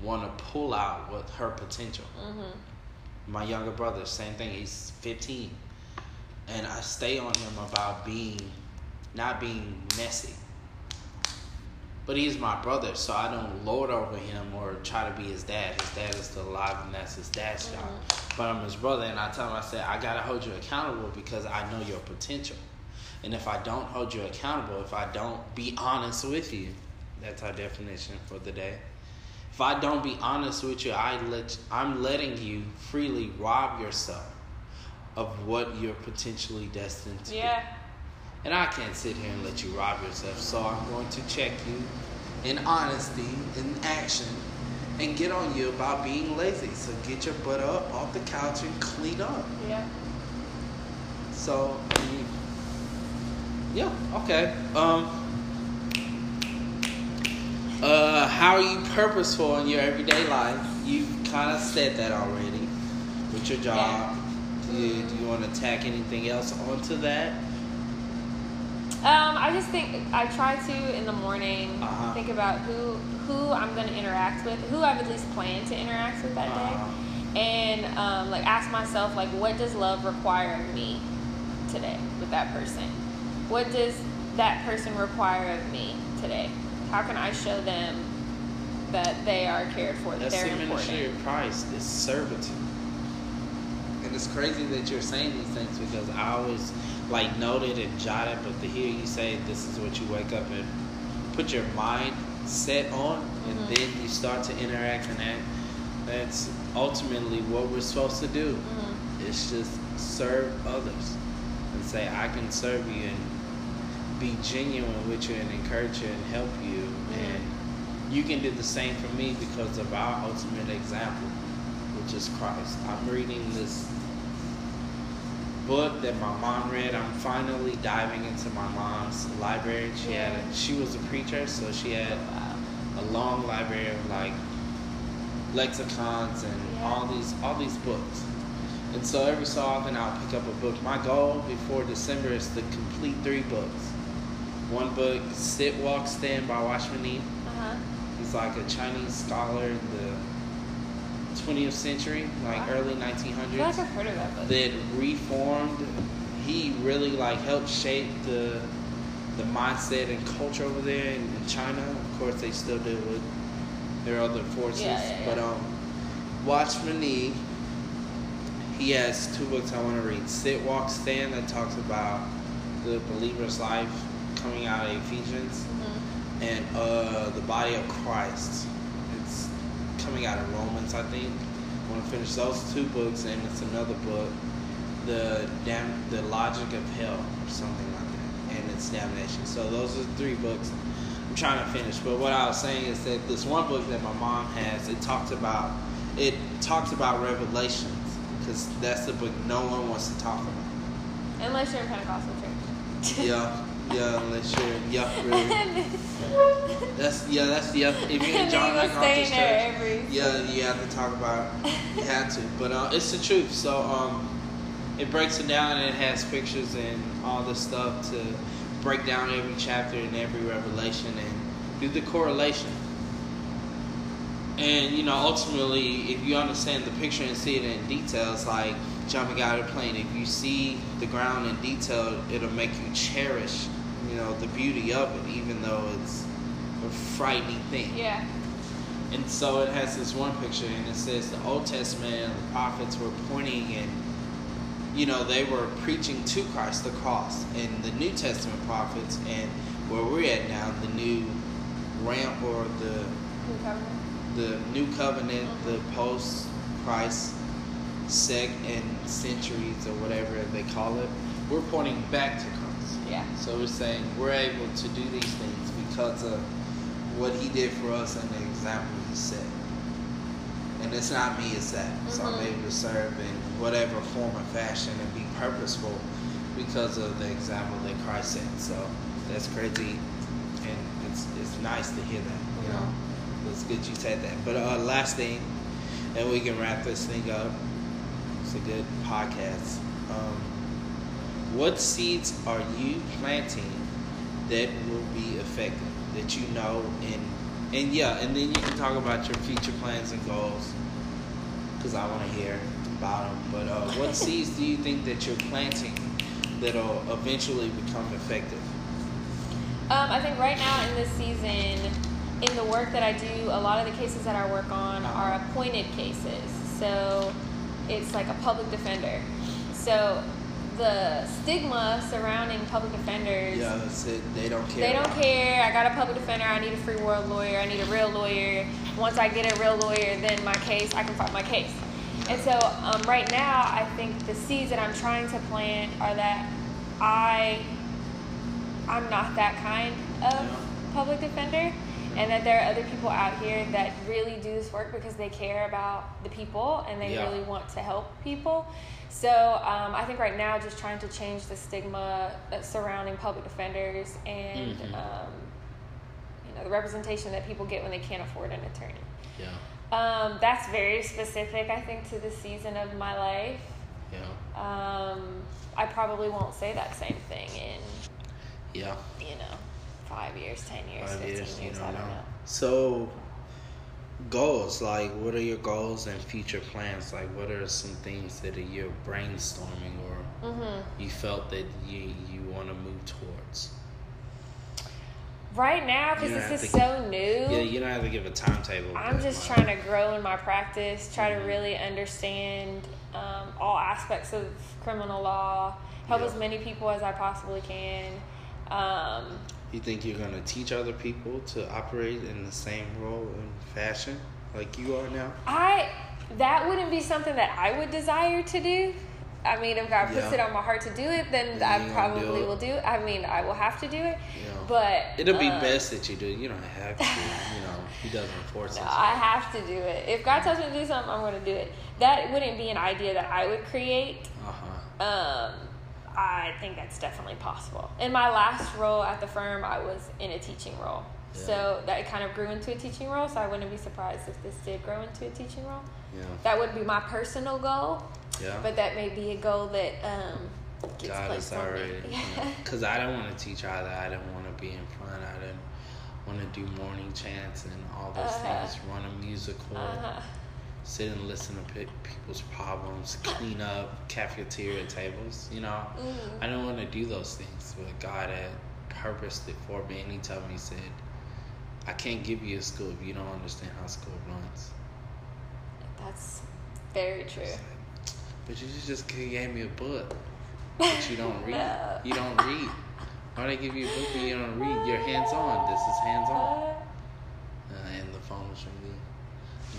want to pull out with her potential. mm-hmm. My younger brother, same thing. He's 15, and I stay on him about being, not being messy. But he's my brother, so I don't lord over him or try to be his dad. His dad is still alive, and that's his dad's job. But I'm his brother, and I tell him, I said, I gotta hold you accountable because I know your potential. And if I don't hold you accountable, if I don't be honest with you, that's our definition for the day. If I don't be honest with you, I let I'm letting you freely rob yourself of what you're potentially destined to. be. yeah, And I can't sit here and let you rob yourself. So I'm going to check you in honesty, in action, and get on you about being lazy. So get your butt up off the couch and clean up. yeah. So, yeah, okay. Um, uh, how are you purposeful in your everyday life? You kind of said that already with your job. Do you, do you want to tack anything else onto that? Um, I just think I try to in the morning Uh-huh. think about who who I'm going to interact with, who I've at least planned to interact with that Uh-huh. day, and um, like ask myself like, what does love require of me today with that person? What does that person require of me today? How can I show them that they are cared for, that That's they're the ministry important? of Christ. It's servitude. And it's crazy that you're saying these things because I always like noted and jotted, but to hear you say this is what you wake up and put your mind set on, and Mhm. then you start to interact and act. That's ultimately what we're supposed to do. Mhm. it's just serve others and say I can serve you and be genuine with you and encourage you and help you and you can do the same for me because of our ultimate example, which is Christ. I'm reading this book that my mom read. I'm finally diving into my mom's library. She had a, she was a preacher, so she had a long library of like lexicons and Yeah. all these all these books. And so every so often I'll pick up a book. My goal before December is to complete three books. One book, Sit, Walk, Stand by Watchman Nee. Uh-huh. He's like a Chinese scholar in the 20th century, like Wow. early I 1900s feel like heard of that book. that reformed. He really like helped shape the the mindset and culture over there in, in China. Of course, they still deal with their other forces, Yeah, yeah, yeah. but um, Watchman Nee. He has two books I want to read. Sit, Walk, Stand that talks about the believer's life coming out of Ephesians Mhm. and uh, the body of Christ. It's coming out of Romans, I think. I want to finish those two books, and it's another book, the dam- the logic of hell, or something like that, and its damnation. So those are three books I'm trying to finish. But what I was saying is that this one book that my mom has, it talks about it talks about revelations because that's the book no one wants to talk about. Unless you're in Pentecostal church. Yeah, yeah, unless you're really. That's yeah, that's the yeah. If you're in John Hancock Church, every. yeah, you have to talk about. it. You have to, but uh, it's the truth. So um, it breaks it down and it has pictures and all this stuff to break down every chapter and every revelation and do the correlation. And you know, ultimately, if you understand the picture and see it in detail, it's like jumping out of a plane. If you see the ground in detail, it'll make you cherish, you know, the beauty of it, even though it's a frightening thing. Yeah. And so it has this one picture, and it says the Old Testament and the prophets were pointing and, you know, they were preaching to Christ, the cross. And the New Testament prophets, and where we're at now, the new ramp or the New covenant. the new covenant, the mm-hmm. post Christ sect and centuries or whatever they call it, we're pointing back to. Yeah. So we're saying we're able to do these things because of what he did for us and the example he set. And it's not me, it's that. So I'm Mhm. able to serve in whatever form or fashion and be purposeful because of the example that Christ set. So that's crazy and it's it's nice to hear that, you know. It's good you said that. But uh last thing, and we can wrap this thing up. It's a good podcast. Um, what seeds are you planting that will be effective? That you know, and and yeah, and then you can talk about your future plans and goals, because I want to hear about them. But uh, what seeds do you think that you're planting that'll eventually become effective? Um, I think right now in this season, in the work that I do, a lot of the cases that I work on are appointed cases. So it's like a public defender. So the stigma surrounding public defenders. Yeah, that's it. They don't care. They don't care. I got a public defender. I need a free world lawyer. I need a real lawyer. Once I get a real lawyer, then my case, I can fight my case. And so, um, right now, I think the seeds that I'm trying to plant are that I, I'm not that kind of Yeah. public defender, and that there are other people out here that really do this work because they care about the people and they Yeah. really want to help people. So um, I think right now, just trying to change the stigma surrounding public defenders and Mhm. um, you know the representation that people get when they can't afford an attorney. Yeah, Um, that's very specific, I think, to the season of my life. yeah, Um, I probably won't say that same thing in yeah. you know five years, ten years, Five fifteen years, years. I don't know. know. So, goals like what are your goals and future plans? Like, what are some things that you're brainstorming or hmm you felt that you you want to move towards? Right now, because this is to- so new. Yeah, you don't have to give a timetable. I'm just like, trying to grow in my practice, try Mhm. to really understand um, all aspects of criminal law, help Yeah. as many people as I possibly can. Um, You think you're gonna teach other people to operate in the same role and fashion like you are now? I that wouldn't be something that I would desire to do. I mean, if God puts Yeah. it on my heart to do it, then Then I gonna do probably will do it. I mean, I will have to do it. Yeah. But It'll be uh, best that you do. You don't have to. You know, he doesn't force No, us. I have to do it. If God tells me to do something, I'm going to do it. That wouldn't be an idea that I would create. Uh huh. Um, I think that's definitely possible. In my last role at the firm, I was in a teaching role. Yeah. So that kind of grew into a teaching role. So I wouldn't be surprised if this did grow into a teaching role. Yeah. That would be my personal goal, Yeah. but that may be a goal that um, gets God placed on me. already. Yeah. Because I don't want to teach either. I don't want to be in front. I don't want to do morning chants and all those Uh-huh. things. Run a musical. Uh-huh. Sit and listen to pe- people's problems. Clean up cafeteria tables. You know. Mm. I don't want to do those things. But God had purposed it for me, and He told me, He said, "I can't give you a school if you don't understand how school runs." That's very true. Like, But you just gave me a book, but you don't read. No. You don't read. Why they give you a book when you don't read? You're hands on. This is hands on. Uh, and the phone was ringing.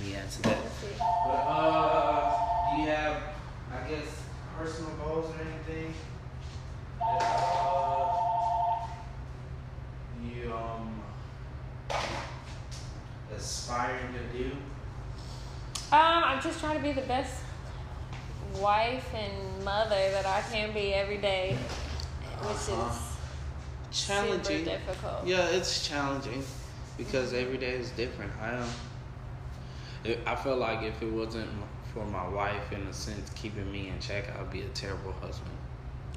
Let me answer that. But uh, do you have, I guess, personal goals or anything? That, uh, you um aspiring to do? Um, I'm just trying to be the best wife and mother that I can be every day, which Uh-huh. is Challenging. super difficult. Yeah, it's challenging because every day is different. I um, it, I feel like if it wasn't for my wife, in a sense, keeping me in check, I'd be a terrible husband.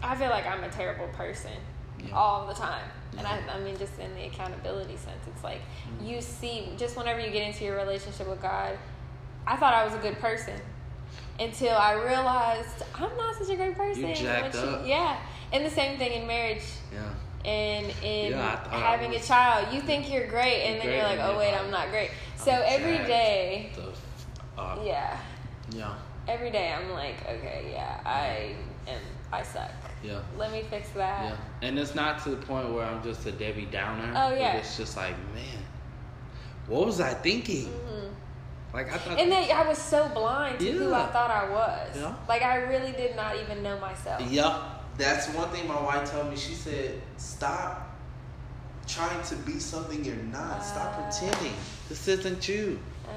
I feel like I'm a terrible person Yeah. all the time. And. I, I mean, just in the accountability sense, it's like Mhm. you see, just whenever you get into your relationship with God, I thought I was a good person until I realized I'm not such a great person. You jacked you- up. yeah. And the same thing in marriage. Yeah. and in Yeah, I thought I having a child, you think you're great, and You're then great, you're like, oh wait, I'm not great. So every day, The, uh, yeah, yeah. every day I'm like, okay, yeah, I am, I suck. Yeah. Let me fix that. Yeah. And it's not to the point where I'm just a Debbie Downer. Oh, yeah. It's just like, man, what was I thinking? Mhm. Like I thought. And then I was so blind to who I thought I was. Yeah. Like I really did not even know myself. Yep. That's one thing my wife told me. She said, "Stop trying to be something you're not. Stop Uh. pretending. This isn't you." Uh,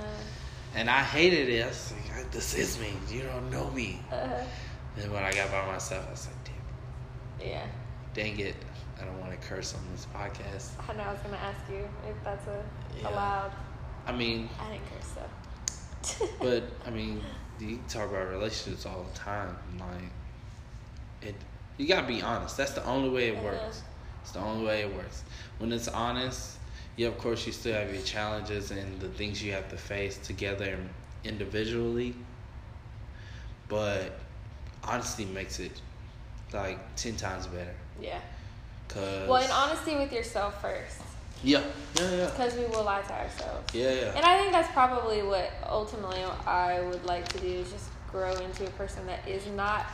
And I hated it. I was like, "This is me. You don't know me." uh, And when I got by myself, I was like, "Damn, yeah. dang it! I don't want to curse on this podcast." I know I was gonna ask you if that's a Yeah. allowed. I mean, I didn't curse though. but I mean, you talk about relationships all the time. Like, it, you gotta be honest. That's the only way it Uh-huh. works. It's the only way it works. When it's honest, yeah, of course, you still have your challenges and the things you have to face together individually. But honesty makes it like ten times better. yeah. Cause Well, in honesty with yourself first, yeah, yeah, yeah, because we will lie to ourselves. yeah, yeah. And I think that's probably what ultimately I would like to do is just grow into a person that is not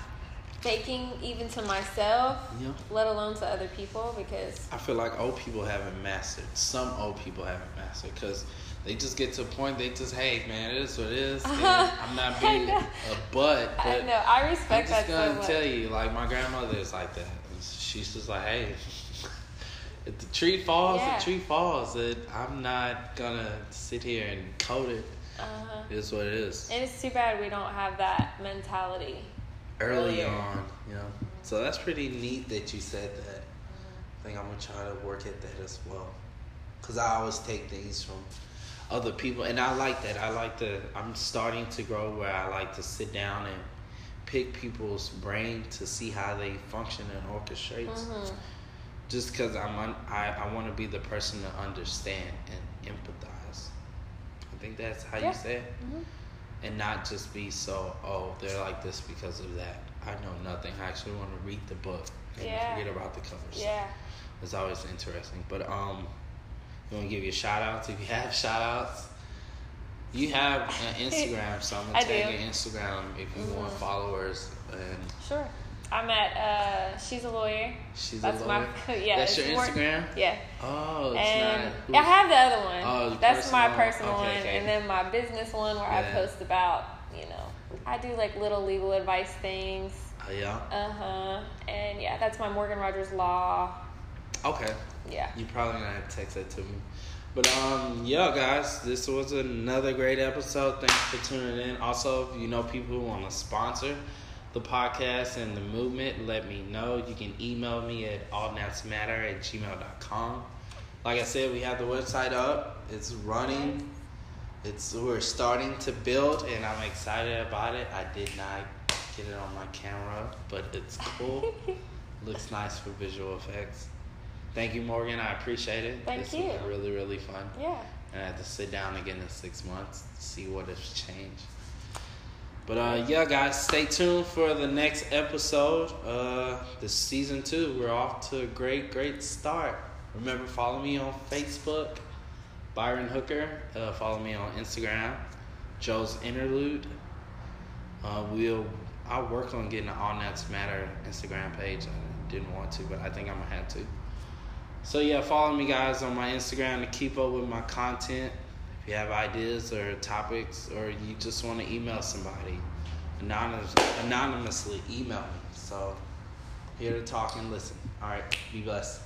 faking even to myself, Yeah. let alone to other people because I feel like old people haven't mastered. Some old people haven't mastered because they just get to a point. They just, hey, man, it is what it is. I'm not being a butt, but I know I respect I'm just that gonna so tell you, like my grandmother is like that. She's just like, hey, if the tree falls, Yeah. the tree falls. It, I'm not gonna sit here and code it. Uh-huh. It is what it is. And it's too bad we don't have that mentality. Early on, you know. So that's pretty neat that you said that. I think I'm gonna try to work at that as well. Cause I always take things from other people, and I like that. I like to. I'm starting to grow where I like to sit down and pick people's brain to see how they function and orchestrates. Mhm. Just because I'm, un, I, I want to be the person to understand and empathize. I think that's how Yeah. you say it Mhm. And not just be so oh they're like this because of that i know nothing i actually want to read the book and Yeah. forget about the covers Yeah. it's always interesting but um you want to give your shout outs if you have shout outs you have an instagram so i'm gonna tag your instagram if you want Mhm. followers and Sure. I'm at uh she's a lawyer. she's That's a my lawyer yeah. that's your more- instagram Yeah. oh it's and not I have the other one. Oh, That's my personal- personal okay, one, okay. and then my business one where I post about you know, I do like little legal advice things. Oh yeah. Uh huh. And yeah, that's my Morgan Rogers Law. Okay. Yeah. You probably gonna have to text that to me. But um, yeah, guys, this was another great episode. Thanks for tuning in. Also, if you know people who want to sponsor the podcast and the movement, let me know. You can email me at allnapsmatter at gmail.com. Like I said, we have the website up. It's running. It's we're starting to build, and I'm excited about it. I did not get it on my camera, but it's cool. Looks nice for visual effects. Thank you, Morgan. I appreciate it. Thank this you. Was really, really fun. Yeah. And I had to sit down again in six months to see what has changed. But uh, yeah, guys, stay tuned for the next episode. Uh, this season two, we're off to a great, great start. Remember, follow me on Facebook, Byron Hooker. Uh, follow me on Instagram, Joe's Interlude. Uh, we'll I'll work on getting an All Naps Matter Instagram page. I didn't want to, but I think I'm gonna have to. So yeah, follow me guys on my Instagram to keep up with my content. If you have ideas or topics, or you just want to email somebody anonymous, anonymously, email me. So, here to talk and listen. All right, be blessed.